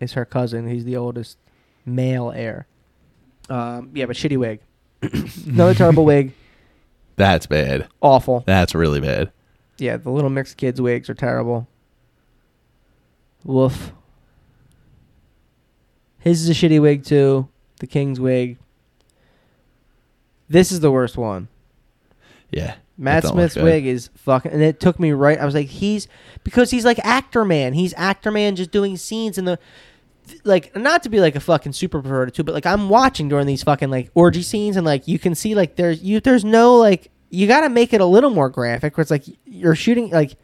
as her cousin. He's the oldest male heir. Um, yeah, but shitty wig. *coughs* Another terrible wig. That's bad. Awful. That's really bad. Yeah, the little mixed kids' wigs are terrible. Woof. His is a shitty wig too. The king's wig. This is the worst one. Yeah. Matt That don't look Smith's wig is fucking, and it took me right. I was like, he's because he's like actor man. He's actor man, just doing scenes in the like, not to be like a fucking super perverted too, but like I'm watching during these fucking like orgy scenes, and like you can see like there's you there's no like you got to make it a little more graphic. Where it's like you're shooting like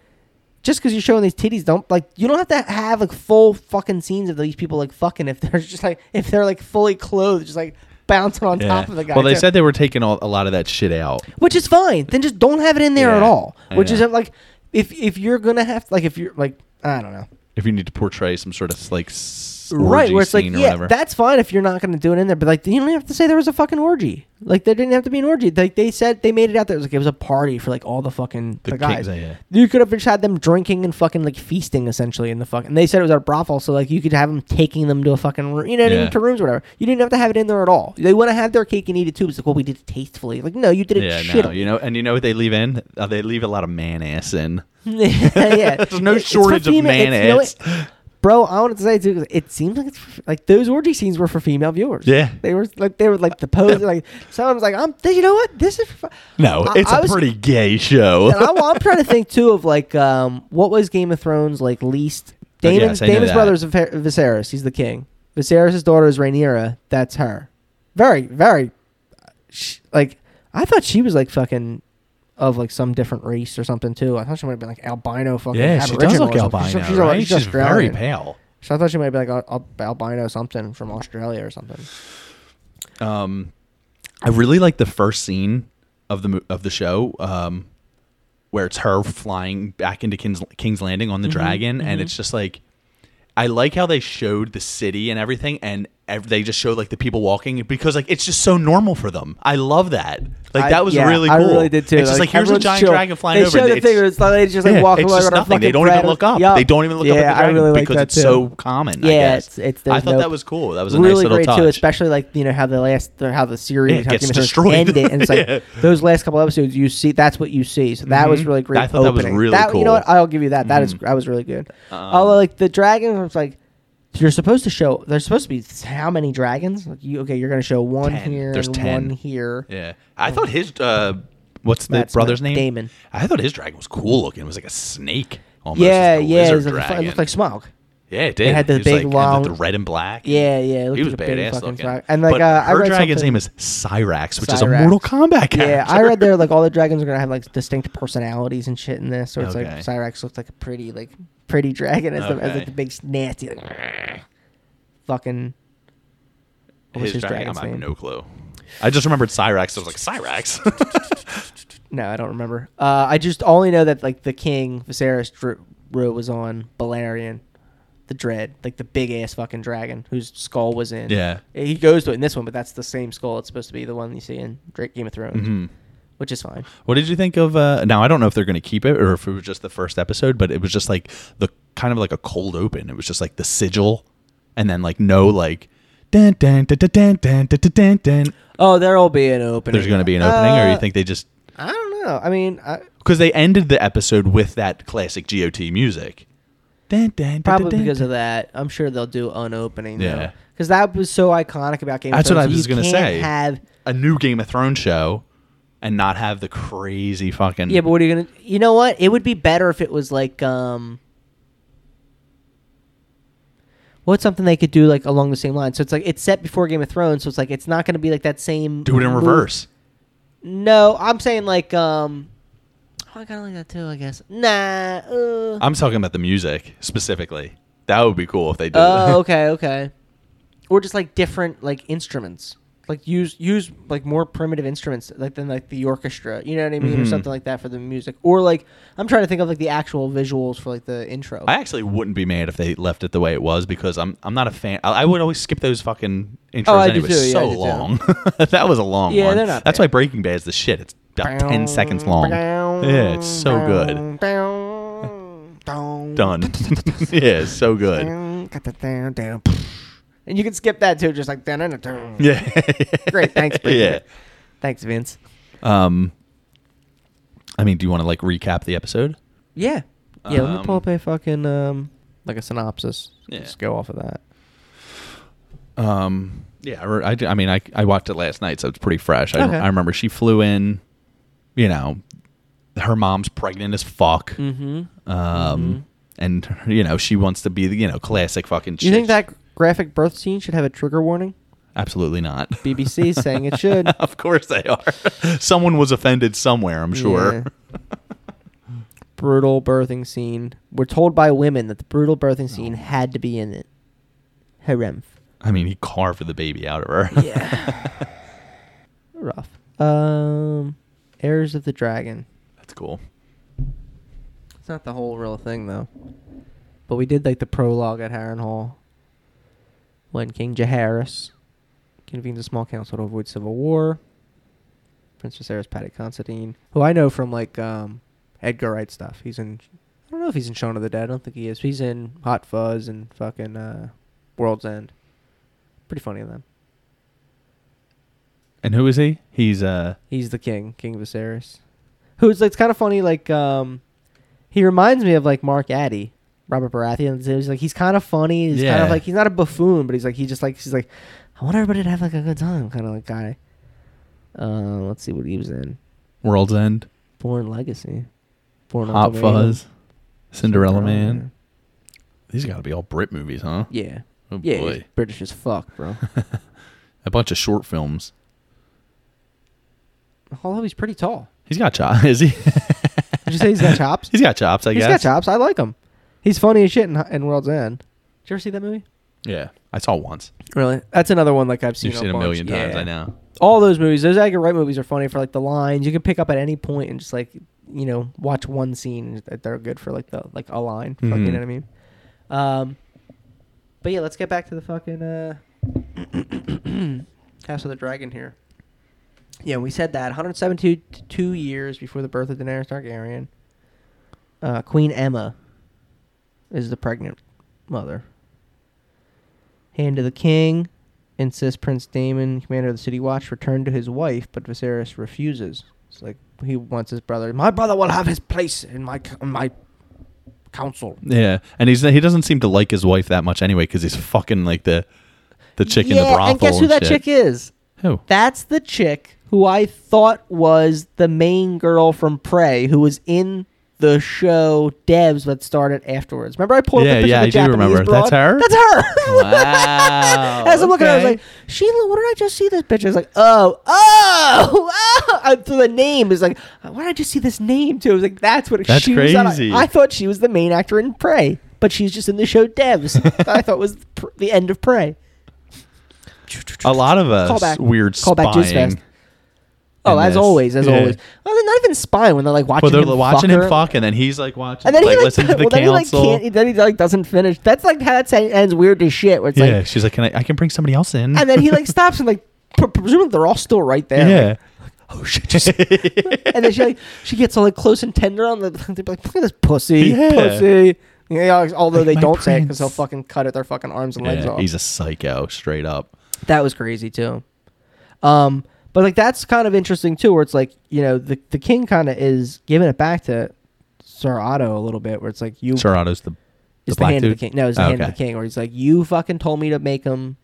just because you're showing these titties, don't like you don't have to have like full fucking scenes of these people like fucking if they're *laughs* just like if they're like fully clothed, just like bouncing on top of the guy. well, they too said they were taking all, a lot of that shit out. which is fine. Then just don't have it in there at Yeah, all. I Which is like if if you're gonna have like if you're like I don't know. If you need to portray some sort of like s- right, where it's like yeah, whatever. that's fine if you're not gonna do it in there, but like you don't have to say there was a fucking orgy. Like there didn't have to be an orgy. Like they said they made it out there. It was like it was a party for like all the fucking the, the guys. yeah. You could have just had them drinking and fucking like feasting essentially in the fucking. And they said it was at a brothel, so like you could have them taking them to a fucking room, you know, what I mean, Yeah. to rooms or whatever. You didn't have to have it in there at all. They want to have their cake and eat it too. It's like, well, we did it tastefully. Like, no, you did it Yeah, shit. no, you know, and you know what they leave in? Uh, they leave a lot of man ass in. *laughs* yeah, *laughs* There's no It- shortage of female- man it's- you know ass. Bro, I wanted to say too. 'cause It seems like it's for, like those orgy scenes were for female viewers. Yeah. they were like they were like the pose. like someone was like, "I'm." You know what? This is. For, No, I- it's a I was- pretty gay show. I'm, I'm trying to think too of like um what was Game of Thrones like least. Uh, Daemon, yes, I Daemon's brother is Viser- Viserys. He's the king. Viserys' daughter is Rhaenyra. That's her. Very, very. sh- Like I thought she was like fucking of like some different race or something too. I thought she might have been like albino fucking. yeah, she does look albino, She's, she's, right? she's very pale. So I thought she might be like a, a albino something from Australia or something. Um, I really like the first scene of the of the show, um, where it's her flying back into King's, King's Landing on the Mm-hmm, dragon, and it's just like, I like how they showed the city and everything, and ev- they just show like the people walking because like it's just so normal for them. I love that. Like I- that was yeah, really I cool. really did too. It's just like, here's a everyone's giant chill. dragon flying they over. Show and the it's- thing. It's like they just like yeah, walking it's away just with a nothing. They fucking don't bread. even look up. Yup. They don't even look yeah, up at the I dragon really like because that it's too. so common. I Yeah, guess. it's- it's- I thought no- that was cool. That was a really nice little great touch. too, especially like you know how the last how the series Yeah, it how gets Game of Thrones destroyed. ended, and it's *laughs* like Yeah. those last couple episodes you see that's what you see. So that was Mhm. really great. I thought that was opening. really You know cool. what? I'll give you that. That is Mhm. that was really good. Um, Although like the dragon was like. You're supposed to show. There's supposed to be how many dragons? Like you, okay, you're gonna show one Ten. here There's and 10. one here. Yeah, I thought his uh, what's the Matt brother's Smith, name? Daemon. I thought his dragon was cool looking. It was like a snake. Almost. yeah, It's the yeah. It, lizard was like, it dragon. looked like Smaug. Yeah, it did. it had the He big, like, long- the red and black. Yeah, yeah. It looked he was like a big badass fucking looking. Smaug. And like but uh, I her read dragon's something- name is Cyrax, which is a Cyrax. Mortal Kombat character. Yeah, I read there like all the dragons are gonna have like distinct personalities and shit in this. So it's Okay. like Cyrax looks like a pretty like pretty dragon as, the, as Okay. like the big nasty like, fucking. What was his, his, dragon. dragon's I have name? no clue. I just remembered Cyrax. I was like Cyrax. *laughs* No, I don't remember. Uh, I just only know that like the king Viserys dr- wrote was on Balerion, the dread, like the big ass fucking dragon whose skull was in. Yeah. He goes to it in this one, but that's the same skull. It's supposed to be the one you see in Game of Thrones. Mm-hmm. Which is fine. What did you think of? Uh, now I don't know if they're going to keep it or if it was just the first episode, but it was just like the kind of like a cold open. It was just like the sigil, and then like no like dun, dun, dun, dun, dun, dun, dun, dun. Oh, there'll be an opening. There's going to be an opening, uh, or you uh, think they just? I don't know. I mean, because I... they ended the episode with that classic GOT music. Dun, dun, dun, probably dun, dun, because dun. of that. I'm sure they'll do an opening. Yeah. because that was so iconic about Game That's of Thrones. That's what I was gonna say. Have a new Game of Thrones show, and not have the crazy fucking yeah, but what are you gonna? You know what? It would be better if it was like um. What's something they could do like along the same line? So it's like it's set before Game of Thrones, so it's like it's not going to be like that same. do it in move- reverse. No, I'm saying like um. Oh, I kind of like that too. I guess. Nah. Uh, I'm talking about the music specifically. That would be cool if they did. Oh, *laughs* okay, okay. Or just like different like instruments. Like use use like more primitive instruments like than like the orchestra. You know what I mean? Or Mhm. something like that for the music. Or like I'm trying to think of like the actual visuals for like the intro. I actually wouldn't be mad if they left it the way it was because I'm I'm not a fan. I, I would always skip those fucking intros Oh, I do anyway. too, yeah, so I do too. long. *laughs* that was a long Yeah, one. they're not That's bad. why Breaking Bad is the shit. It's about ten seconds long. Yeah, it's so good. Done. Done. *laughs* yeah, it's so good. And you can skip that too, just like. Yeah. *laughs* Great, thanks, Breaking Yeah. Thanks, Vince. Um. I mean, do you want to like recap the episode? Yeah. Yeah, let me pull Um, up a fucking um like a synopsis. Yeah. Just go off of that. Um. Yeah, I, re- I, d- I mean, I, I watched it last night, so it's pretty fresh. I, Okay. I remember she flew in. You know, her mom's pregnant as fuck. Mm-hmm. Um, and you know she wants to be the you know classic fucking. Do you think that graphic birth scene should have a trigger warning? Absolutely not. BBC is *laughs* saying it should. *laughs* of course they are. *laughs* Someone was offended somewhere. I'm sure. Yeah. brutal birthing scene. We're told by women that the brutal birthing scene had to be in it. Harem. I mean, he carved the baby out of her. Yeah. Rough. Um, Heirs of the Dragon. That's cool. It's not the whole real thing though. But we did like the prologue at Harrenhal when King Jaehaerys convenes a small council to avoid civil war. Prince Viserys Paddy Considine, who I know from like um, Edgar Wright stuff. He's in. I don't know if he's in Shaun of the Dead. I don't think he is. He's in Hot Fuzz and fucking uh, World's End. Pretty funny of them. And who is he? He's uh. He's the king, King Viserys. Who's like, it's kind of funny. Like um, he reminds me of like Mark Addy, Robert Baratheon. He's like he's kind of funny. He's kind Yeah. of like he's not a buffoon, but he's like he just like he's like I want everybody to have like a good time, kind of like guy. Uh, let's see what he was in. World's End, Bourne Legacy, Bourne Hot Ultimatum, Fuzz, Cinderella, Man. These got to be all Brit movies, huh? Yeah, Oh yeah, he's boy, British as fuck, bro. *laughs* a bunch of short films. Although he's pretty tall. He's got chops. *laughs* Is he? Did you say he's got chops? he's got chops. I He's guess. got chops. I like him. He's funny as shit in, in World's End. Did you ever see that movie? Yeah, I saw once. Really? That's another one like I've seen. You've seen a bunch. million times. Yeah. I know. All those movies, those Edgar Wright movies are funny for like the lines. You can pick up at any point and just like you know watch one scene that they're good for like the like a line. Fuck, you Mhm. know what I mean? Um, but yeah, let's get back to the fucking uh *coughs* House of the Dragon here. Yeah, we said that 172 two years before the birth of Daenerys Targaryen. Uh, Queen Aemma is the pregnant mother. Hand to the king insists Prince Daemon, commander of the City Watch, return to his wife, but Viserys refuses. It's like he wants his brother. My brother will have his place in my in my council. Yeah, and he's he doesn't seem to like his wife that much anyway because he's fucking like the the chick in the Yeah, brothel. and guess who that shit. chick is? Who? That's the chick who I thought was the main girl from Prey, who was in the show Devs that started afterwards. Remember I pulled Yeah, up the picture yeah, of the I do remember. broad? That's her? That's her. Wow. *laughs* As I'm looking at it, I was like, Sheila, what did I just see this picture? I was like, oh, oh, *laughs* oh. And so the name is like, why did I just see this name too? I was like, that's what That's she was on- crazy. I thought she was the main actor in Prey, but she's just in the show Devs. *laughs* I thought it was pr- the end of Prey. a lot of us Callback. weird Callback Juice spying. Oh, as this. always, as Yeah. always. Well, they're not even spying when they're like watching Well, they're him watching fuck him her. fuck, and then he's like watching, and then like, he like, listen to the *laughs* well, then he like can't. Then he like doesn't finish. That's like how that ends weird as shit. Where it's yeah, like, she's like, can I? I can bring somebody else in. and then he like *laughs* stops and like, pre- presumably they're all still right there. yeah. oh shit! Just, *laughs* and then she like she gets all like close and tender on the. They're like, look at this pussy, Yeah. pussy. Yeah, although Like they my don't say it because they'll fucking cut at their fucking arms and legs Yeah, off. he's a psycho, straight up. That was crazy too. Um, but like that's kind of interesting too, where it's like you know the the king kind of is giving it back to Sir Otto a little bit, where it's like you Sir Otto's the, the it's the, black hand dude. of the king. No, it's the Oh, hand of the king, where he's like you fucking told me to make him.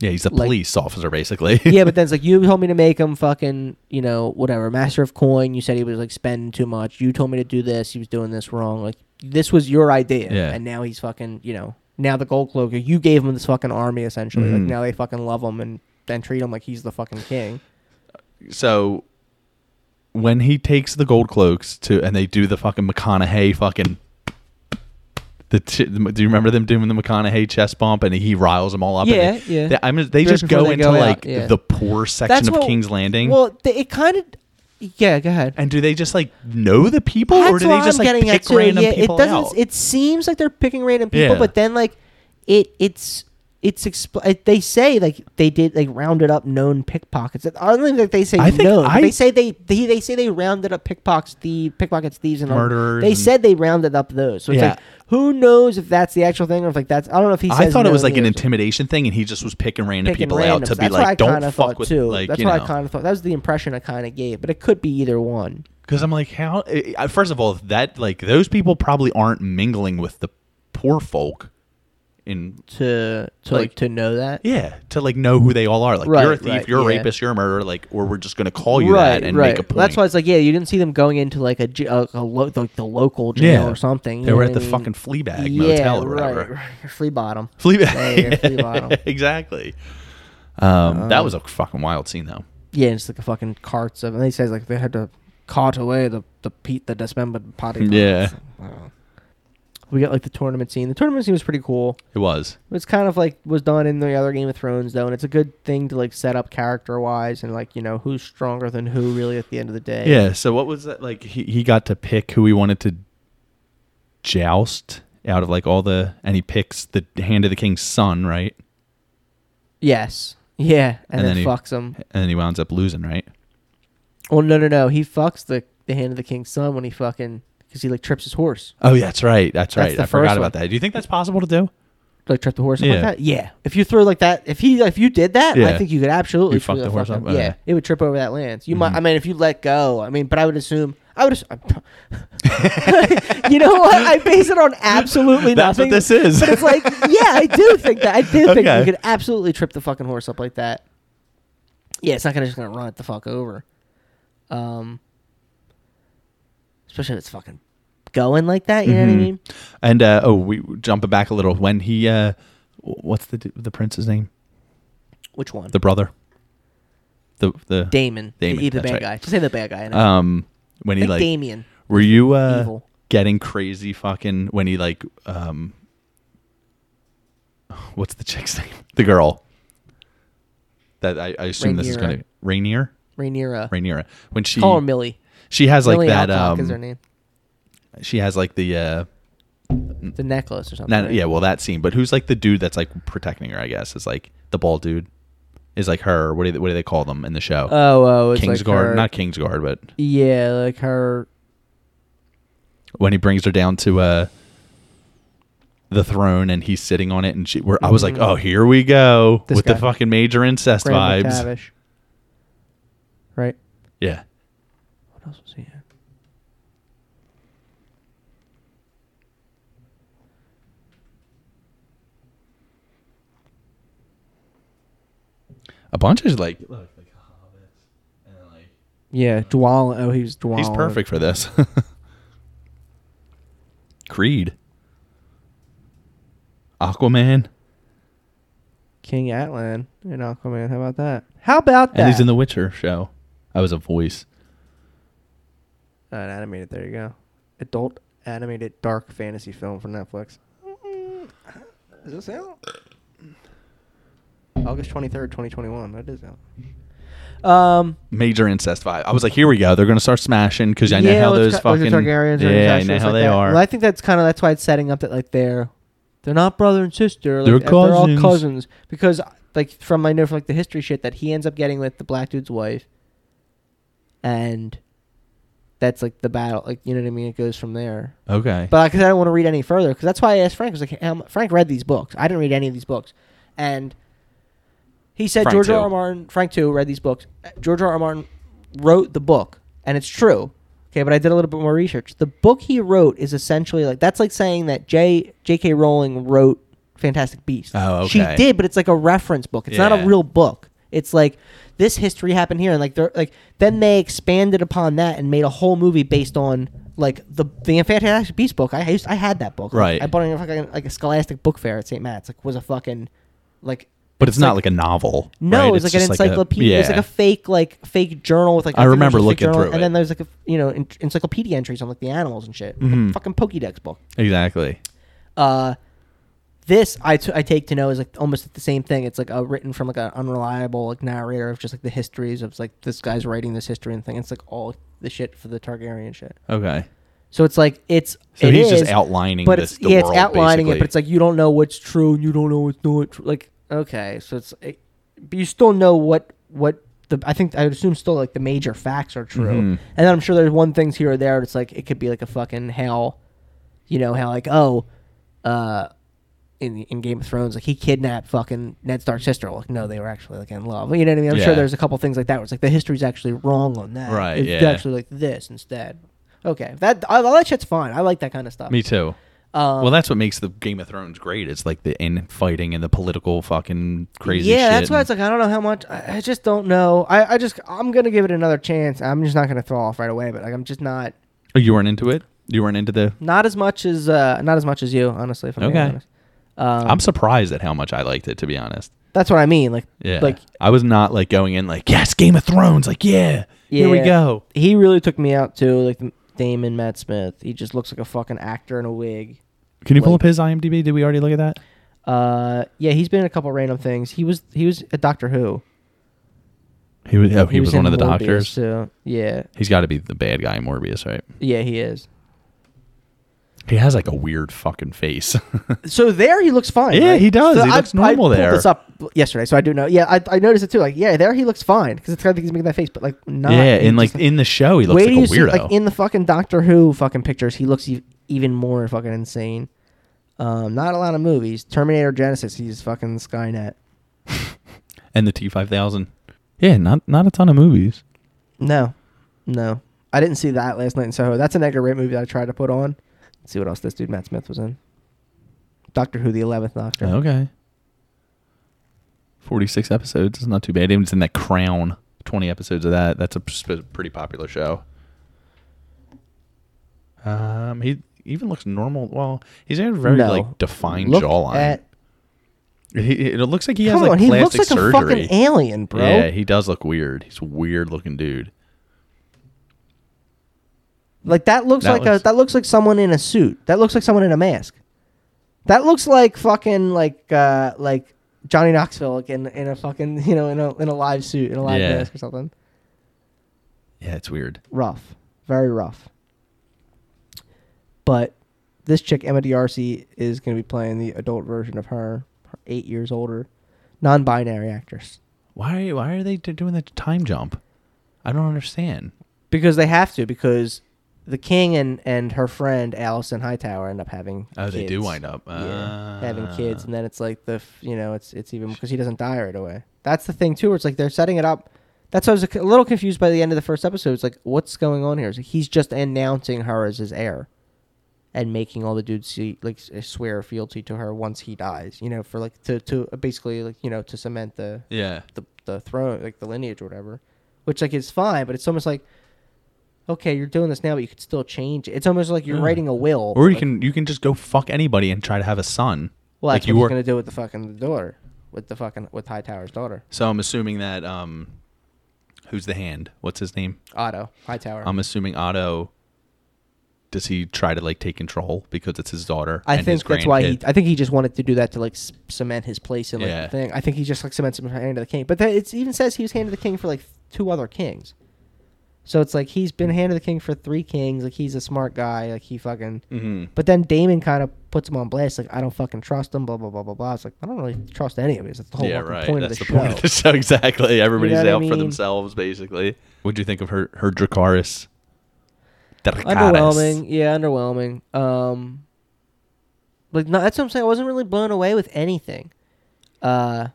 Yeah, he's a like- police officer basically. *laughs* yeah, but then *laughs* it's like you told me to make him fucking you know whatever master of coin. You said he was like spending too much. You told me to do this. He was doing this wrong. Like this was your idea, Yeah. and now he's fucking you know now the gold cloaker. You gave him this fucking army essentially. Like Mhm. now they fucking love him and then treat him like he's the fucking king. So when he takes the gold cloaks to and they do the fucking McConaughey fucking the ch- do you remember them doing the McConaughey chest bump and he riles them all up? and Yeah, they, yeah. They, I mean, they Right just go they into go out, like yeah. the poor section That's of what- King's Landing. Well, th- it kind of. Yeah, go ahead. and do they just like know the people, or do they just I'm like pick random yeah, people it doesn't. out? It seems like they're picking random people, Yeah. but then like it, it's it's expl- they say like they did like rounded up known pickpockets. I don't think that they say I think known. I- they say they, they they say they rounded up pickpockets, the pickpockets, thieves, and all- Murderers They and- said they rounded up those. So it's Yeah. like who knows if that's the actual thing or if like that's I don't know if he. I thought it was like an intimidation thing, and he just was picking random Picking people out to randoms. be That's I like, "Don't fuck with." too. Like, That's what know. I kind of thought. That was the impression I kind of gave, but it could be either one. Because I'm like, how? Eh, eh, first of all, that like those people probably aren't mingling with the poor folk. In to to like, Like- to know that. yeah, to like know who they all are. Like Right, you're a thief, right, you're a yeah. rapist, you're a murderer. Like, or we're just gonna call you that and make a point. That's why it's like, yeah, you didn't see them going into like a, j- a, a lo- like the local jail Yeah. or something. they were at the mean? fucking Fleabag yeah, motel or right, whatever. right. Flea bottom. Fleabag, Yeah, yeah, flea *laughs* bottom. exactly. Um, that was a fucking wild scene though. Yeah, it's like a fucking carts of, and he says like they had to cart away the the Pete the dismembered potty. Yeah. Uh, We got like the tournament scene. The tournament scene was pretty cool. It was. It's kind of like was done in the other Game of Thrones though, and it's a good thing to like set up character wise and like you know who's stronger than who really at the end of the day. Yeah. So what was that like? He he got to pick who he wanted to joust out of like all the, and he picks the hand of the king's son, right? Yes. Yeah, and, And then, then he- fucks him. And then he winds up losing, right? Well, no, no, no. He fucks the the hand of the king's son when he fucking because he like trips his horse, Oh, yeah, that's right. That's, That's right. the I forgot first about that. Do you think that's possible to do? like trip the horse up like Yeah. that. Yeah. If you throw like that, if he if you did that, I Yeah. think you could absolutely You fuck the horse up? Yeah, Okay. it would trip over that lance. You might. Mhm. I mean, if you let go, I mean, but I would assume. I would. Assume, *laughs* you know what? I base it on absolutely That's nothing. what this is. But it's like, yeah, I do think that. I do think Okay. you could absolutely trip the fucking horse up like that. Yeah, it's not gonna just gonna run it the fuck over. Um, especially if it's fucking going like that. You know what I Mhm. mean? And uh, oh, we jumping back a little. When he, uh, what's the the prince's name? Which one? The brother. The the Daemon. Daemon, The, the that's bad right. guy. Just say the bad guy. I um when he think like Damien. were you uh Evil. getting crazy fucking when he like um what's the chick's name? *laughs* The girl. That I, I assume this is Rhaenyra. gonna Rainier? Rhaenyra. Rhaenyra. When she Call her Milly. She has like Milly that Alcock is her um name. she has like the uh the necklace or something. Not, right? yeah, well, that scene. But who's like the dude that's like protecting her? I guess is like the bald dude. Is like her. What do they, what do they call them in the show? Oh, oh, it's like Kingsguard, her- not Kingsguard, but Yeah, like her. when he brings her down to uh the throne and he's sitting on it and she where I was like, Mhm. "Oh, here we go This with the fucking major incest vibes." McTavish. Right. Yeah. What else was he in? A bunch of like look, like hobbits and like Yeah, uh, Dwalin. Oh, he was Dwalin. He's perfect for this. *laughs* Creed. Aquaman. King Atlan in Aquaman. How about that? How about that? And he's in the Witcher show. I was a voice. Uh, an animated. There you go. Adult animated dark fantasy film from Netflix. Is this out? August twenty third, twenty twenty one. That is out. Um. Major incest vibe. I was like, here we go. They're gonna start smashing because I know yeah, how those Tar- with fucking the Targaryens. are yeah, I know how like they that. are. Well, I think that's kind of that's why it's setting up that like they're they're not brother and sister. Like, They're uh, They're all cousins. cousins because like from I know from like the history shit that he ends up getting with the black dude's wife, and that's like the battle. Like you know what I mean? It goes from there. okay. But because I don't want to read any further, because that's why I asked Frank. I was like, um, Frank read these books. I didn't read any of these books, and he said Frank George too. R. R. Martin. Frank too read these books. Uh, George R. R. Martin wrote the book, and it's true. Okay, but I did a little bit more research. The book he wrote is essentially like that's like saying that J. J.K. Rowling wrote Fantastic Beasts. Oh, okay. She did, but it's like a reference book. It's not a real book. It's like this history happened here, and like they're like then they expanded upon that and made a whole movie based on like the the Fantastic Beasts book. I used I had that book. Like, Right. I bought it in fucking like a Scholastic book fair at St. Matt's. Like was a fucking like But it's, not like, a novel. no, right? it was like an encyclopedia. It was like a fake, like fake journal with like. I think it was remember looking journal, through and it. then there's like a you know en- encyclopedia entries on like the animals and shit. Like Mhm. a fucking Pokédex book. exactly. Uh, this I, t- I take to know is like almost the same thing. It's like a written from like an unreliable like narrator of just like the histories of like this guy's writing this history and thing. It's like all the shit for the Targaryen shit. Okay. So it's like it's So it he's just outlining but this. it's yeah, it's world, outlining it, but it's like you don't know what's true and you don't know what's not true. Like okay, so it's it, but you still know what what the I think I would assume still like the major facts are true, Mhm. and then I'm sure there's one things here or there. It's like it could be like a fucking hell, you know how like oh, uh. In, in Game of Thrones, like he kidnapped fucking Ned Stark's sister. Like, no, they were actually like in love. You know what I mean? I'm sure there's a couple things like that. Where it's like the history's actually wrong on that. Right, It's yeah. actually like this instead. Okay, that all that shit's fine. I like that kind of stuff. Me too. Um, well, that's what makes the Game of Thrones great. It's like the infighting and the political fucking crazy. Yeah, shit that's why and- it's like I don't know how much. I, I just don't know. I, I just I'm gonna give it another chance. I'm just not gonna throw off right away, but like I'm just not Oh, you weren't into it. You weren't into the. not as much as uh not as much as you honestly. If I'm being Okay. honest. Um, I'm surprised at how much I liked it. To be honest. that's what I mean. Like Yeah. like I was not like going in like yes, Game of Thrones. Like yeah, here we go. he really took me out too. Like Daemon Matt Smith. He just looks like a fucking actor in a wig. Can you pull up his IMDb? Did we already look at that? Uh, yeah, he's been in a couple random things. He was he was a Doctor Who. He was. Oh, he, was, in one of the Morbius, doctors. too. Yeah, He's got to be the bad guy in Morbius, right? yeah, he is. He has like a weird fucking face. *laughs* So there he looks fine. Yeah, right? he does. So He I- looks normal I there. this up yesterday, so I do know. Yeah, I, I noticed it too. Like, yeah, there he looks fine because it's kind of think he's making that face, but like not. yeah, and like just- in the show, he looks like a you see, weirdo. like in the fucking Doctor Who fucking pictures, he looks e- even more fucking insane. Um, not a lot of movies. Terminator Genisys, he's fucking Skynet. *laughs* and the T five thousand. Yeah, not not a ton of movies. No, no, I didn't see that last night in Soho. That's an Edgar Wright movie that I tried to put on. See what else this dude Matt Smith was in. Doctor Who, the eleventh Doctor. Okay. Forty six episodes is not too bad. Even in that Crown, twenty episodes of that. That's a pretty popular show. Um, he even looks normal. Well, he's got a very No. like defined Look jawline. at He, it looks like he has Come like on, he looks plastic like a surgery. fucking alien, bro. Yeah, he does look weird. He's a weird looking dude. Like that looks That like looks- a that looks like someone in a suit. That looks like someone in a mask. That looks like fucking like uh like Johnny Knoxville like in in a fucking *laughs* you know in a in a live suit in a live Yeah. mask or something. Yeah, it's weird. Rough, very rough. But this chick Emma D'Arcy is going to be playing the adult version of her, her eight years older, non-binary actress. Why? Why are they d- doing the time jump? I don't understand. Because they have to. Because the king and and her friend Alicent Hightower end up having. Oh, they do kids. wind up Yeah, having kids, Ah. and then it's like the you know it's it's even because he doesn't die right away. That's the thing too. Where it's like they're setting it up. That's why I was a little confused by the end of the first episode. It's like what's going on here? Like he's just announcing her as his heir, and making all the dudes see like swear fealty to her once he dies. You know, for like to to basically like you know to cement the Yeah. the the throne like the lineage or whatever, which like is fine. But it's almost like. Okay, you're doing this now, but you could still change it. It's almost like you're Yeah. writing a will. Or you like- can you can just go fuck anybody and try to have a son. Well, that's like you what were. gonna do with the fucking daughter, with the fucking with Hightower's daughter, So I'm assuming that um, who's the hand? What's his name? Otto Hightower. I'm assuming Otto. Does he try to like take control because it's his daughter? I and his think that's why he. grandkid? I think he just wanted to do that to like cement his place in like Yeah. the thing. I think he just like cements him hand of the king. But that, it even says he was hand of the king for like two other kings. So it's like he's been hand of the king for three kings. Like he's a smart guy. Like he fucking. Mhm. But then Daemon kind of puts him on blast. Like I don't fucking trust him. Blah blah blah blah blah. It's like I don't really trust any of these. That's the whole yeah, right. point That's of the, the point of the show. *laughs* Exactly. Everybody's what I out for mean? themselves, basically. What'd you think of her her Dracaris? Dracarys. underwhelming. Yeah, underwhelming. Um, like no, that's what I'm saying. I wasn't really blown away with anything. Uh,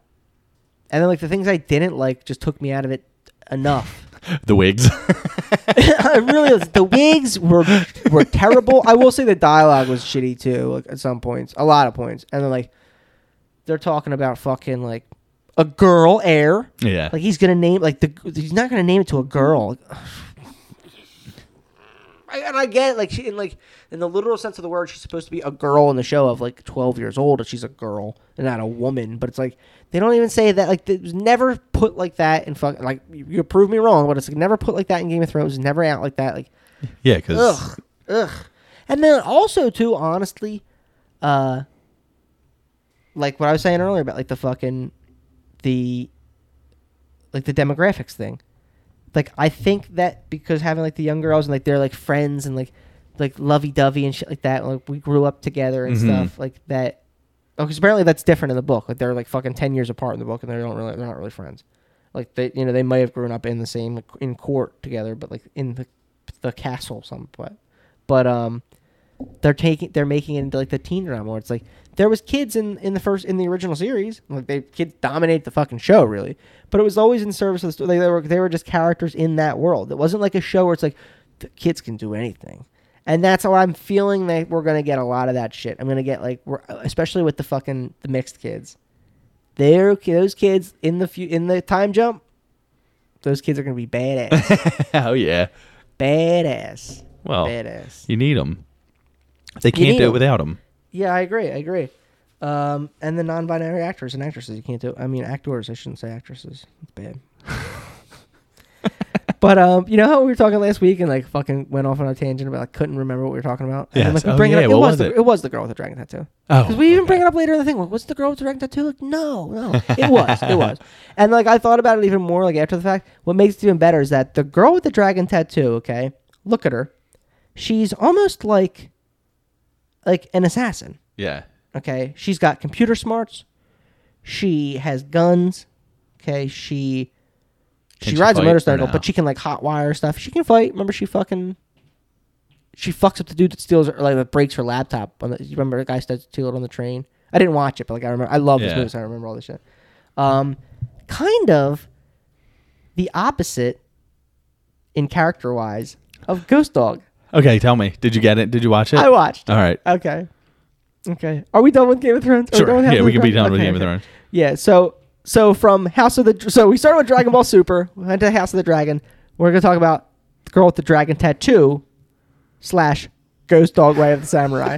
and then like the things I didn't like just took me out of it enough. The wigs. *laughs* *laughs* I really. The wigs were were terrible. I will say the dialogue was shitty too. Like at some points, a lot of points, and then like they're talking about fucking like a girl heir. yeah. Like he's gonna name like the he's not gonna name it to a girl. *sighs* And I get it, like she in like in the literal sense of the word, she's supposed to be a girl in the show of like twelve years old, and she's a girl and not a woman. But it's like they don't even say that. Like it was never put like that in fuck. Like you, you prove me wrong, but it's like never put like that in Game of Thrones. Never out like that. Like *laughs* yeah, because ugh, ugh. And then also too, honestly, uh, like what I was saying earlier about like the fucking the like the demographics thing. Like I think that because having like the young girls and like they're like friends and like like lovey dovey and shit like that, like we grew up together and Mhm. stuff like that. Oh, because apparently that's different in the book. Like they're like fucking ten years apart in the book, and they don't really they're not really friends. Like they, you know, they might have grown up in the same like, in court together, but like in the the castle, some but but um, they're taking they're making it into like the teen drama where it's like there was kids in in the first in the original series. Like they kids dominate the fucking show really. But it was always in service of the story they were they were just characters in that world. It wasn't like a show where it's like the kids can do anything and that's how I'm feeling that we're gonna get a lot of that shit I'm gonna get like we're especially with the fucking the mixed kids they're those kids in the few in the time jump those kids are gonna be badass *laughs* oh yeah. badass Well, badass you need them. They can't do it 'em. without them. Yeah, I agree. I agree. Um, and the non-binary actors and actresses, you can't do. I mean, actors. I shouldn't say actresses. It's bad. *laughs* but um, you know how we were talking last week and like fucking went off on a tangent about like couldn't remember what we were talking about. And then, Yes. like, we Oh, bring it yeah, up. It what was, was the, it? it was the girl with the dragon tattoo. Oh, Because we even bring it up later in the thing. Like, what's the girl with the dragon tattoo? Like, no, no, it was, it was. *laughs* And like I thought about it even more. Like after the fact, what makes it even better is that the girl with the dragon tattoo. Okay, look at her. She's almost like, like an assassin. yeah. Okay, she's got computer smarts. She has guns. Okay, she she she rides a motorcycle, no? but she can like hotwire stuff. She can fight. Remember, she fucking she fucks up the dude that steals her, like that breaks her laptop. On the, you remember the guy to steal it on the train? I didn't watch it, but like I remember, I love this movie, so I remember all this shit. Um, kind of the opposite in character wise of Ghost Dog. Okay, tell me. Did you get it? Did you watch it? I watched. All right. Okay. Okay. Are we done with Game of Thrones? Are we Sure. with Yeah, we can be done with Okay, Game of. Thrones. Yeah. So so from House of the so we started with Dragon Ball Super, went to House of the Dragon. We're gonna talk about the girl with the dragon tattoo slash Ghost Dog Way of the Samurai.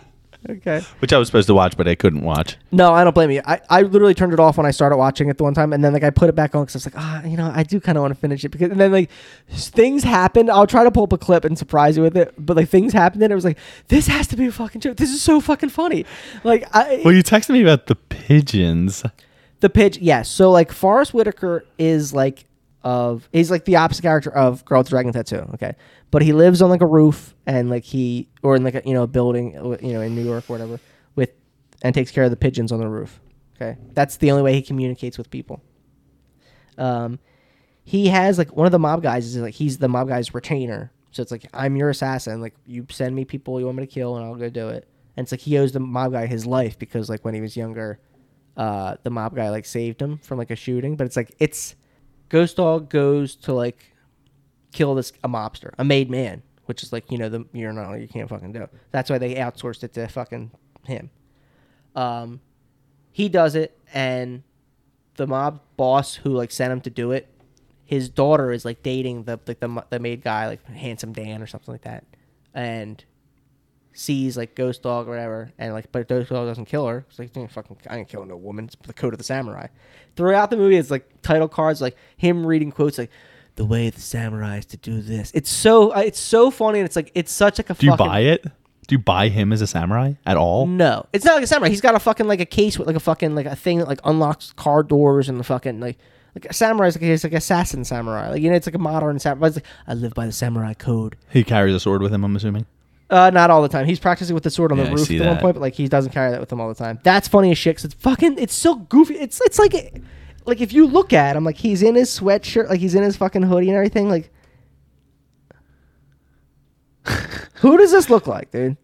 *laughs* okay. Which I was supposed to watch, but I couldn't watch. No, I don't blame you. I, I literally turned it off when I started watching it the one time, and then like I put it back on because I was like, ah, you know, I do kind of want to finish it because, and then like things happened. I'll try to pull up a clip and surprise you with it, but like things happened, and it was like, this has to be a fucking joke. This is so fucking funny. Like I, Well, you texted me about the pigeons. The pitch, yes. So like Forest Whitaker is like of he's like the opposite character of Girl with Dragon Tattoo. Okay, but he lives on like a roof and like he or in like a you know a building uh, you know in New York or whatever with and takes care of the pigeons on the roof. Okay, that's the only way he communicates with people. Um, he has like one of the mob guys is like he's the mob guy's retainer. So it's like I'm your assassin. Like you send me people you want me to kill, and I'll go do it. And it's like he owes the mob guy his life because like when he was younger, uh, the mob guy like saved him from like a shooting. But it's like it's Ghost Dog goes to like kill this a mobster, a made man, which is like you know the you're not you can't fucking do. That's why they outsourced it to fucking him. Um, he does it, and the mob boss who like sent him to do it, his daughter is like dating the like the the maid guy, like handsome Dan or something like that, and sees like Ghost Dog or whatever, and like but Ghost Dog doesn't kill her. It's like "Eh, fucking I ain't killing no woman. It's the code of the samurai. Throughout the movie, it's like title cards, like him reading quotes like. The way of the samurai is to do this. It's so uh, it's so funny and it's like it's such like a Do you buy it? Do you buy him as a samurai at all? no, it's not like a samurai. He's got a fucking like a case with like a fucking like a thing that like unlocks car doors and the fucking like like a samurai's like he's like assassin samurai. Like you know, it's like a modern samurai. It's like I live by the samurai code. He carries a sword with him. I'm assuming. Uh, not all the time. He's practicing with the sword on Yeah, the I roof see at one that. point, but like he doesn't carry that with him all the time. That's funny as shit. 'cause it's fucking. It's so goofy. It's it's like like if you look at him, like he's in his sweatshirt, like he's in his fucking hoodie and everything. Like, *laughs* who does this look like, dude?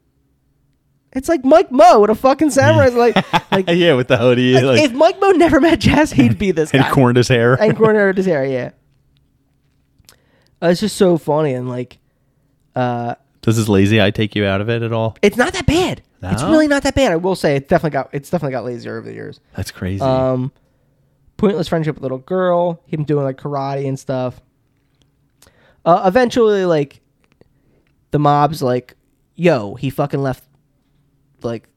It's like Mike Moe with a fucking samurai. *laughs* like, like yeah, with the hoodie, like, if Mike Moe never met Jazz, *laughs* he'd be this and guy. corned his hair. and corner his hair, yeah. Uh, it's just so funny and like, uh, Does his lazy eye take you out of it at all? it's not that bad. It's really not that bad. I will say it definitely got it's definitely got lazier over the years. That's crazy. Um, pointless friendship with little girl. Him doing like karate and stuff. Uh, eventually, like the mob's like, "Yo, he fucking left like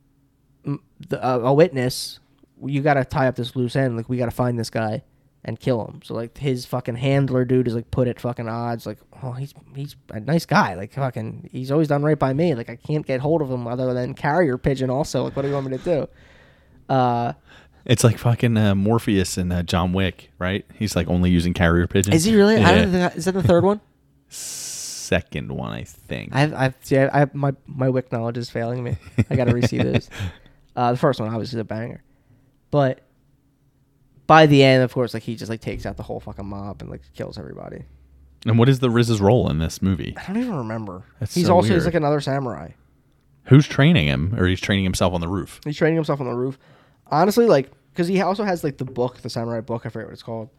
the, uh, a witness. You got to tie up this loose end. Like we got to find this guy and kill him." So like his fucking handler dude is like put at fucking odds. Like, oh, he's he's a nice guy. Like fucking, he's always done right by me. Like I can't get hold of him other than carrier pigeon. Also, like what do you want me to do? Uh, it's like fucking uh, Morpheus and uh, John Wick, right? He's like only using carrier pigeons. Is he really? I don't think, is that the third one? Second one, I think. I've, I've, see, I, I, my, my Wick knowledge is failing me. I got to re-see. *laughs* Uh, the first one obviously is a banger, but by the end, of course, like he just like takes out the whole fucking mob and like kills everybody. and what is the RZA's role in this movie? I don't even remember. That's he's so also he's like another samurai. Who's training him, or he's training himself on the roof? He's training himself on the roof. Honestly, like because he also has like the book, the samurai book. I forget what it's called,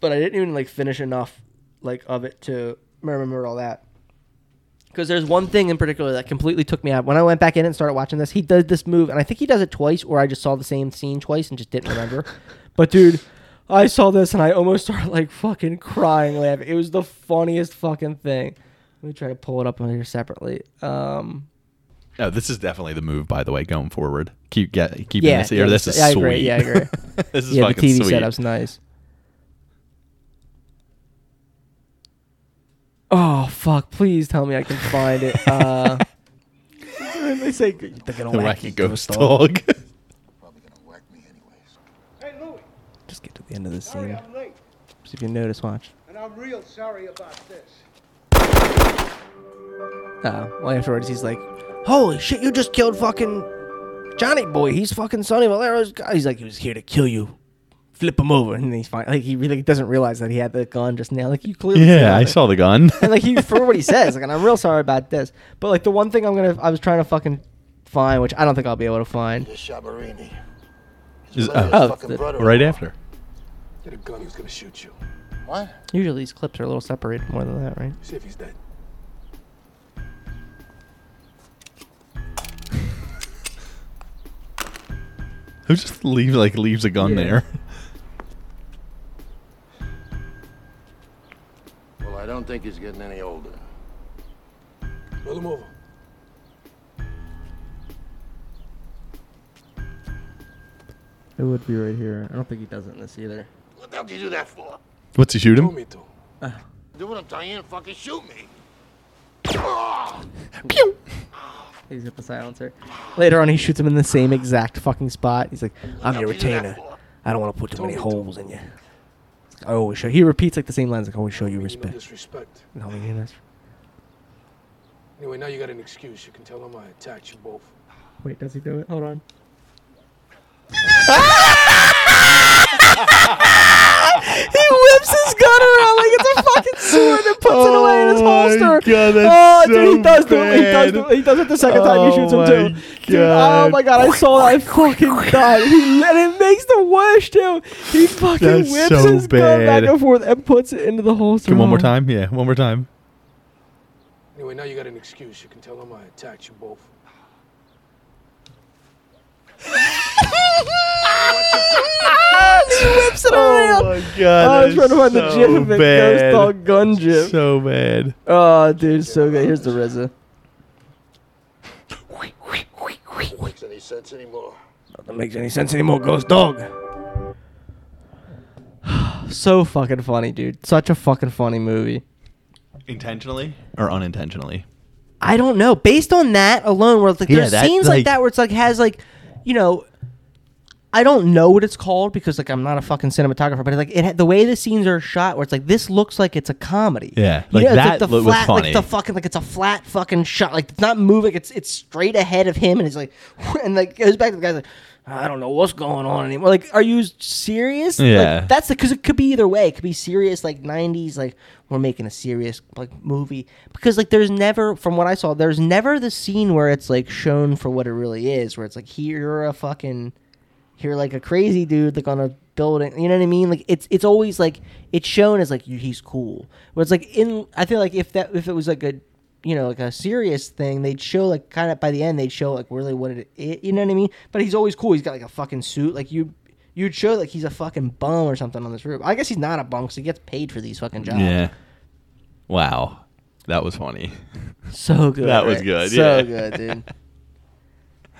but I didn't even like finish enough like of it to remember all that. Because there's one thing in particular that completely took me out. When I went back in and started watching this, he does this move, and I think he does it twice, or I just saw the same scene twice and just didn't remember. *laughs* but dude, I saw this and I almost *laughs* started like fucking crying laughing. It was the funniest fucking thing. Let me try to pull it up on here separately. Um, Oh, this is definitely the move, by the way, going forward. Keep get keeping yeah, this here. yeah, this is yeah, I sweet. agree. Yeah, I agree. *laughs* this is yeah, the TV sweet. setup's nice. Oh fuck! Please tell me I can find it. *laughs* Uh, they say they're The whack wacky you, ghost dog. dog. Probably gonna whack me anyways. Hey, Louie, Just get to the end of the scene. I'm late, See if you notice. Watch. and I'm real sorry about this. Uh, well, afterwards he's like, "Holy shit! You just killed fucking Johnny Boy. He's fucking Sonny Valerio's guy." He's like, "He was here to kill you." Flip him over, and he's fine. Like he really doesn't realize that he had the gun just now. Like you clearly Yeah, I saw the gun. *laughs* and like he for what he *laughs* says, like, and I'm real sorry about this. But like the one thing I'm gonna, I was trying to fucking find, which I don't think I'll be able to find. Is- Valerio's oh, the- right after. Get a gun, he was gonna shoot you. What? Usually these clips are a little separated more than that, right? See if he's dead. *laughs* Who just leaves like leaves a gun Yeah. there? *laughs* Well, I don't think he's getting any older. Roll him over. It would be right here. I don't think he does it in this either. What the hell did you do that for? What's he shoot him? me to. Do what I'm telling you and fucking shoot me. *laughs* Pew. He's got the silencer. Later on, he shoots him in the same exact fucking spot. He's like, "I'm your What the hell did you do that retainer. for? I don't want to put too many Told me to. holes in you." I always show. He repeats like the same lines. Like, I always show you Mean no respect. disrespect. No, I mean this. Anyway, now you got an excuse. You can tell him I attacked you both. Wait, does he do it? Hold on. *laughs* *laughs* he whips his gun around like it's a fucking sword and puts it away in his Oh holster. God, oh, that's dude, he so does do it. He does do it. He does it the second time he oh shoots him Oh too. Dude, oh my god, I saw that. I fucking died. He, and it makes the worst too. He fucking That's whips so his gun back and forth and puts it into the holster. Can one more Oh. time? Yeah, one more time. Anyway, now you got an excuse. You can tell him I attacked you both. *laughs* he whips it around. Oh my god! I was trying to find the so gif of it. Ghost bad. Dog gun gif. So bad. Oh, dude, so good. Here's the RZA. Makes any sense anymore? Doesn't make any sense anymore, Ghost Dog. *sighs* so fucking funny, dude. Such a fucking funny movie. Intentionally or unintentionally? I don't know. Based on that alone, where it's like Yeah, there's that, scenes like, like- that where it's like has like, you know, I don't know what it's called because like I'm not a fucking cinematographer, but like it had, the way the scenes are shot, where it's like this looks like it's a comedy. Yeah, You like know, it's that the was flat, funny. like the fucking like it's a flat fucking shot, like it's not moving, it's it's straight ahead of him, and it's like, *laughs* and like goes back to the guy's like. I don't know what's going on anymore. Like, are you serious? Like, Yeah. that's the because it could be either way. It could be serious, like '90s, like we're making a serious like movie. Because like, there's never, from what I saw, there's never the scene where it's like shown for what it really is, where it's like here you're a fucking, here like a crazy dude like on a building. You know what I mean? Like it's it's always like it's shown as like he's cool. but it's like in, I feel like if that if it was like a you know, like a serious thing, they'd show like kind of by the end they'd show like really what it, it you know what I mean? But he's always cool. He's got like a fucking suit. Like you you'd show like he's a fucking bum or something on this roof. I guess he's not a bum because he gets paid for these fucking jobs. Yeah. Wow, that was funny. *laughs* So good. That was good, So yeah. good, dude.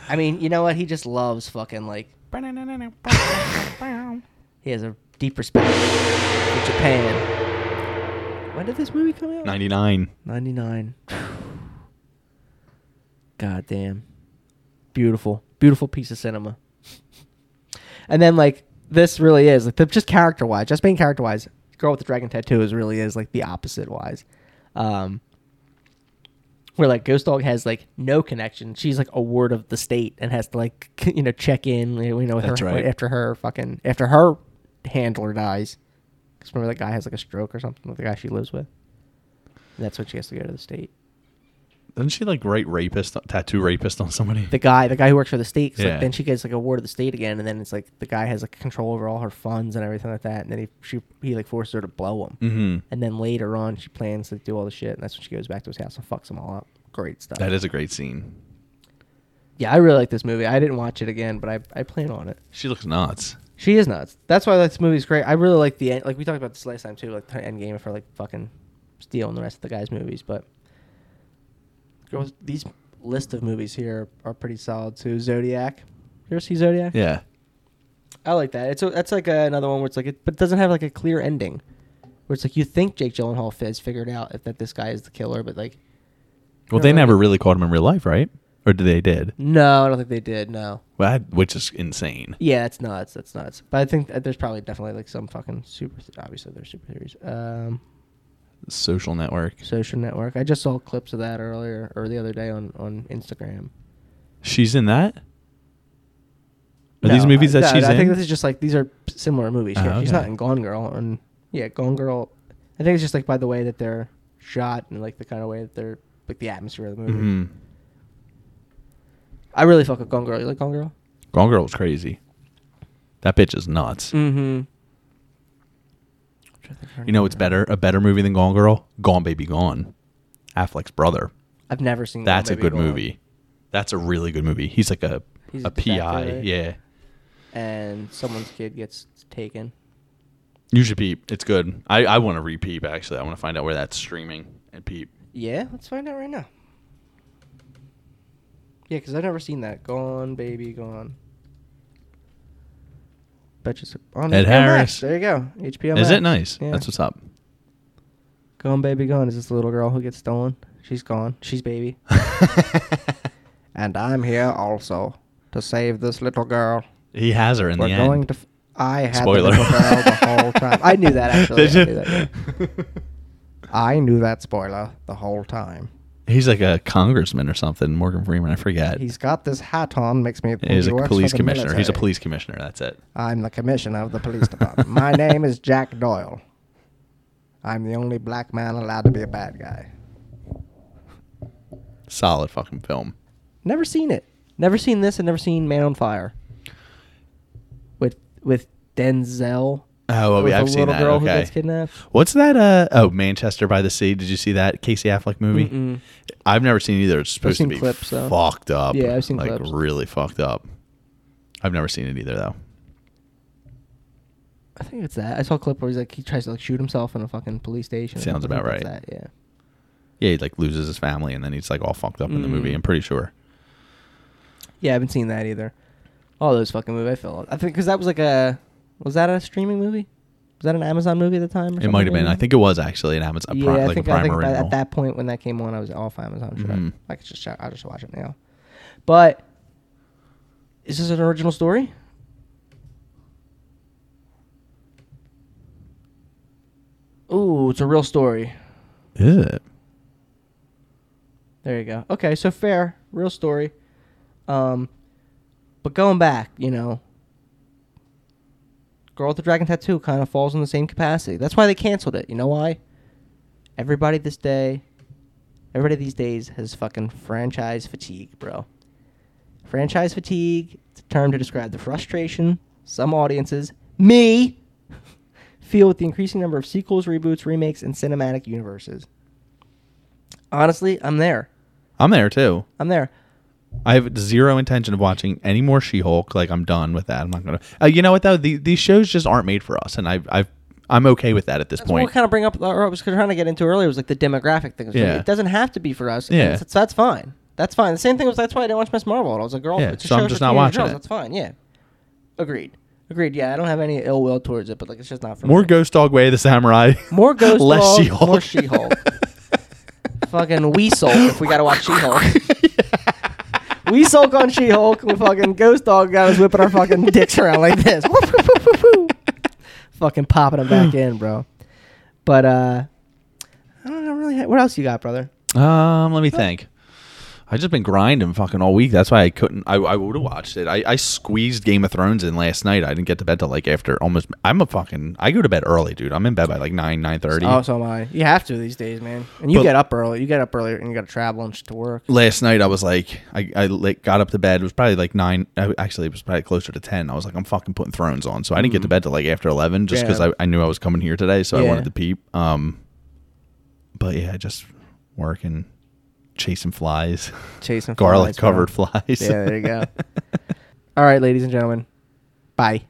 I mean, you know what? He just loves fucking like he has a deep respect for Japan. When did this movie come out? Ninety nine. 99. God damn. Beautiful. Beautiful piece of cinema. and then like this really is like the, just character wise, just being character wise, girl with the dragon tattoo is really is like the opposite wise. Um where like Ghost Dog has like no connection. She's like a ward of the state and has to like *laughs* you know check in you know with That's her right. after her fucking after her handler dies. Cuz remember that guy has like a stroke or something with the guy she lives with. And that's when she has to go to the state. Doesn't she like write rapist, tattoo rapist on somebody? The guy, the guy who works for the state, 'cause, Yeah. like, then she gets like a ward of the state again, and then it's like the guy has like control over all her funds and everything like that, and then he she he like forces her to blow him, mm-hmm. and then later on she plans to do all the shit, and that's when she goes back to his house and fucks them all up. Great stuff. That is a great scene. yeah, I really like this movie. I didn't watch it again, but I I plan on it. She looks nuts. She is nuts. That's why this movie's great. I really like the end. Like we talked about this last time too, like the end game for like fucking stealing the rest of the guys' movies. But girls, these list of movies here are pretty solid too. Zodiac. You ever see Zodiac? Yeah. I like that. It's a, that's like a, another one where it's like it, but it doesn't have like a clear ending. Where it's like you think Jake Gyllenhaal has figured out if that this guy is the killer, but like Well, they never really caught him in real life, right? Or did they did? no, I don't think they did. No. Well, that, which is insane. Yeah, that's nuts. That's nuts. But I think that there's probably definitely like some fucking super. Obviously, there's super theories. Um, Social network. social network. I just saw clips of that earlier or the other day on on Instagram. She's in that. Are No, these movies I, that no, she's I in? I think this is just like these are similar movies. Oh, Yeah, She's not in Gone Girl, and yeah, Gone Girl. I think it's just like by the way that they're shot and like the kind of way that they're like the atmosphere of the movie. Mhm. I really fuck with Gone Girl. You like Gone Girl? Gone Girl was crazy. That bitch is nuts. Mm-hmm. You know, it's better a better movie than Gone Girl. Gone Baby Gone. Affleck's brother. I've never seen. That's Gone a Baby good Gone. movie. That's a really good movie. He's like a He's a, a PI. right? Yeah. And someone's kid gets taken. You should peep. It's good. I, I want to repeat actually. I want to find out where that's streaming and peep. Yeah, let's find out right now. Yeah, because I've never seen that. Gone, baby, gone. Bet you it's on oh, Ed HBO Max. Harris. There you go. HBO Is Max. it nice? Yeah. That's what's up. Gone, baby, gone. Is this the little girl who gets stolen? She's gone. She's baby. *laughs* and I'm here also to save this little girl. He has her in We're the going end. to. F- I had Spoiler. the nipple barrel the whole time. I knew that actually. Did I you? knew that, yeah. I knew that spoiler the whole time. He's like a congressman or something. Morgan Freeman, I forget. He's got this hat on, makes me think He's he a works police for the commissioner. He's a military. police commissioner. That's it. I'm the commissioner of the police department. My *laughs* name is Jack Doyle. I'm the only black man allowed to be a bad guy. Solid fucking film. Never seen it. Never seen this and never seen Man on Fire. With with Denzel. Oh, well, with yeah, I've the seen little that. girl who Okay. gets kidnapped. What's that? Uh oh, Manchester by the Sea. Did you see that Casey Affleck movie? Mm-mm. I've never seen either. It's supposed seen to be clips, though. fucked up. Yeah, I've seen like clips. really fucked up. I've never seen it either though. I think it's that. I saw a clip where he's like he tries to like shoot himself in a fucking police station. Sounds about right. That, yeah. Yeah, he like loses his family and then he's like all fucked up in the movie. Mm. I'm pretty sure. Yeah, I haven't seen that either. All those fucking movies. I feel. I think because that was like a. Was that a streaming movie? Was that an Amazon movie at the time? Or It might have been. I think it was actually an Amazon yeah, I like think, I think original. at that point when that came on, I was off Amazon. Should Mhm. I? I could just. I'll just watch it now. But is this an original story? Ooh, it's a real story. Is it? There you go. Okay, so fair, real story. Um, but going back, you know, Girl with the Dragon Tattoo kind of falls in the same capacity. That's why they canceled it. You know why? Everybody this day, everybody these days has fucking franchise fatigue, bro. Franchise fatigue. It's a term to describe the frustration some audiences, me, *laughs* feel with the increasing number of sequels, reboots, remakes, and cinematic universes. Honestly, I'm there. I'm there too. I'm there. I have zero intention of watching any more She-Hulk. Like I'm done with that. I'm not gonna. Uh, you know what though? The, these shows just aren't made for us, and I've, I've I'm okay with that at this That's point. we kind of bring up. Or I was trying to get into earlier was like the demographic thing. It's like, Yeah. it doesn't have to be for us. Yeah. it's- that's fine. That's fine. The same thing was that's why I didn't watch Miss Marvel. I was a girl. Yeah, it's so I'm just not watching girls. it. That's fine. Yeah. Agreed. Agreed. Yeah, I don't have any ill will towards it, but like it's just not for me. More me. Ghost Dog Way the Samurai. More Ghost *laughs* less Dog, She-Hulk. more She-Hulk. fucking Weasel if we gotta watch She-Hulk. *laughs* *laughs* we sulk on She-Hulk. We fucking Ghost Dog guys whipping our fucking dicks around like this. fucking popping them back in, bro. But uh, I don't know really. What else you got, brother? Um, let me think. I just been grinding fucking all week. That's why I couldn't. I, I would have watched it. I, I squeezed Game of Thrones in last night. I didn't get to bed till like after almost. I'm a fucking. I go to bed early, dude. I'm in bed by like nine nine thirty. Oh, so am I. You have to these days, man. And you But- get up early. You get up early, and you got to travel and shit to work. last night I was like, I, I like got up to bed. It was probably like nine. I, actually, it was probably closer to ten. I was like, I'm fucking putting Thrones on. So I didn't get to bed till like after eleven, just because. Yeah. I, I knew I was coming here today. So I Yeah. wanted to peep. Um, but yeah, just working, chasing flies, Chasing *laughs* garlic flies, covered flies. Yeah, there you go. *laughs* All right, ladies and gentlemen. Bye.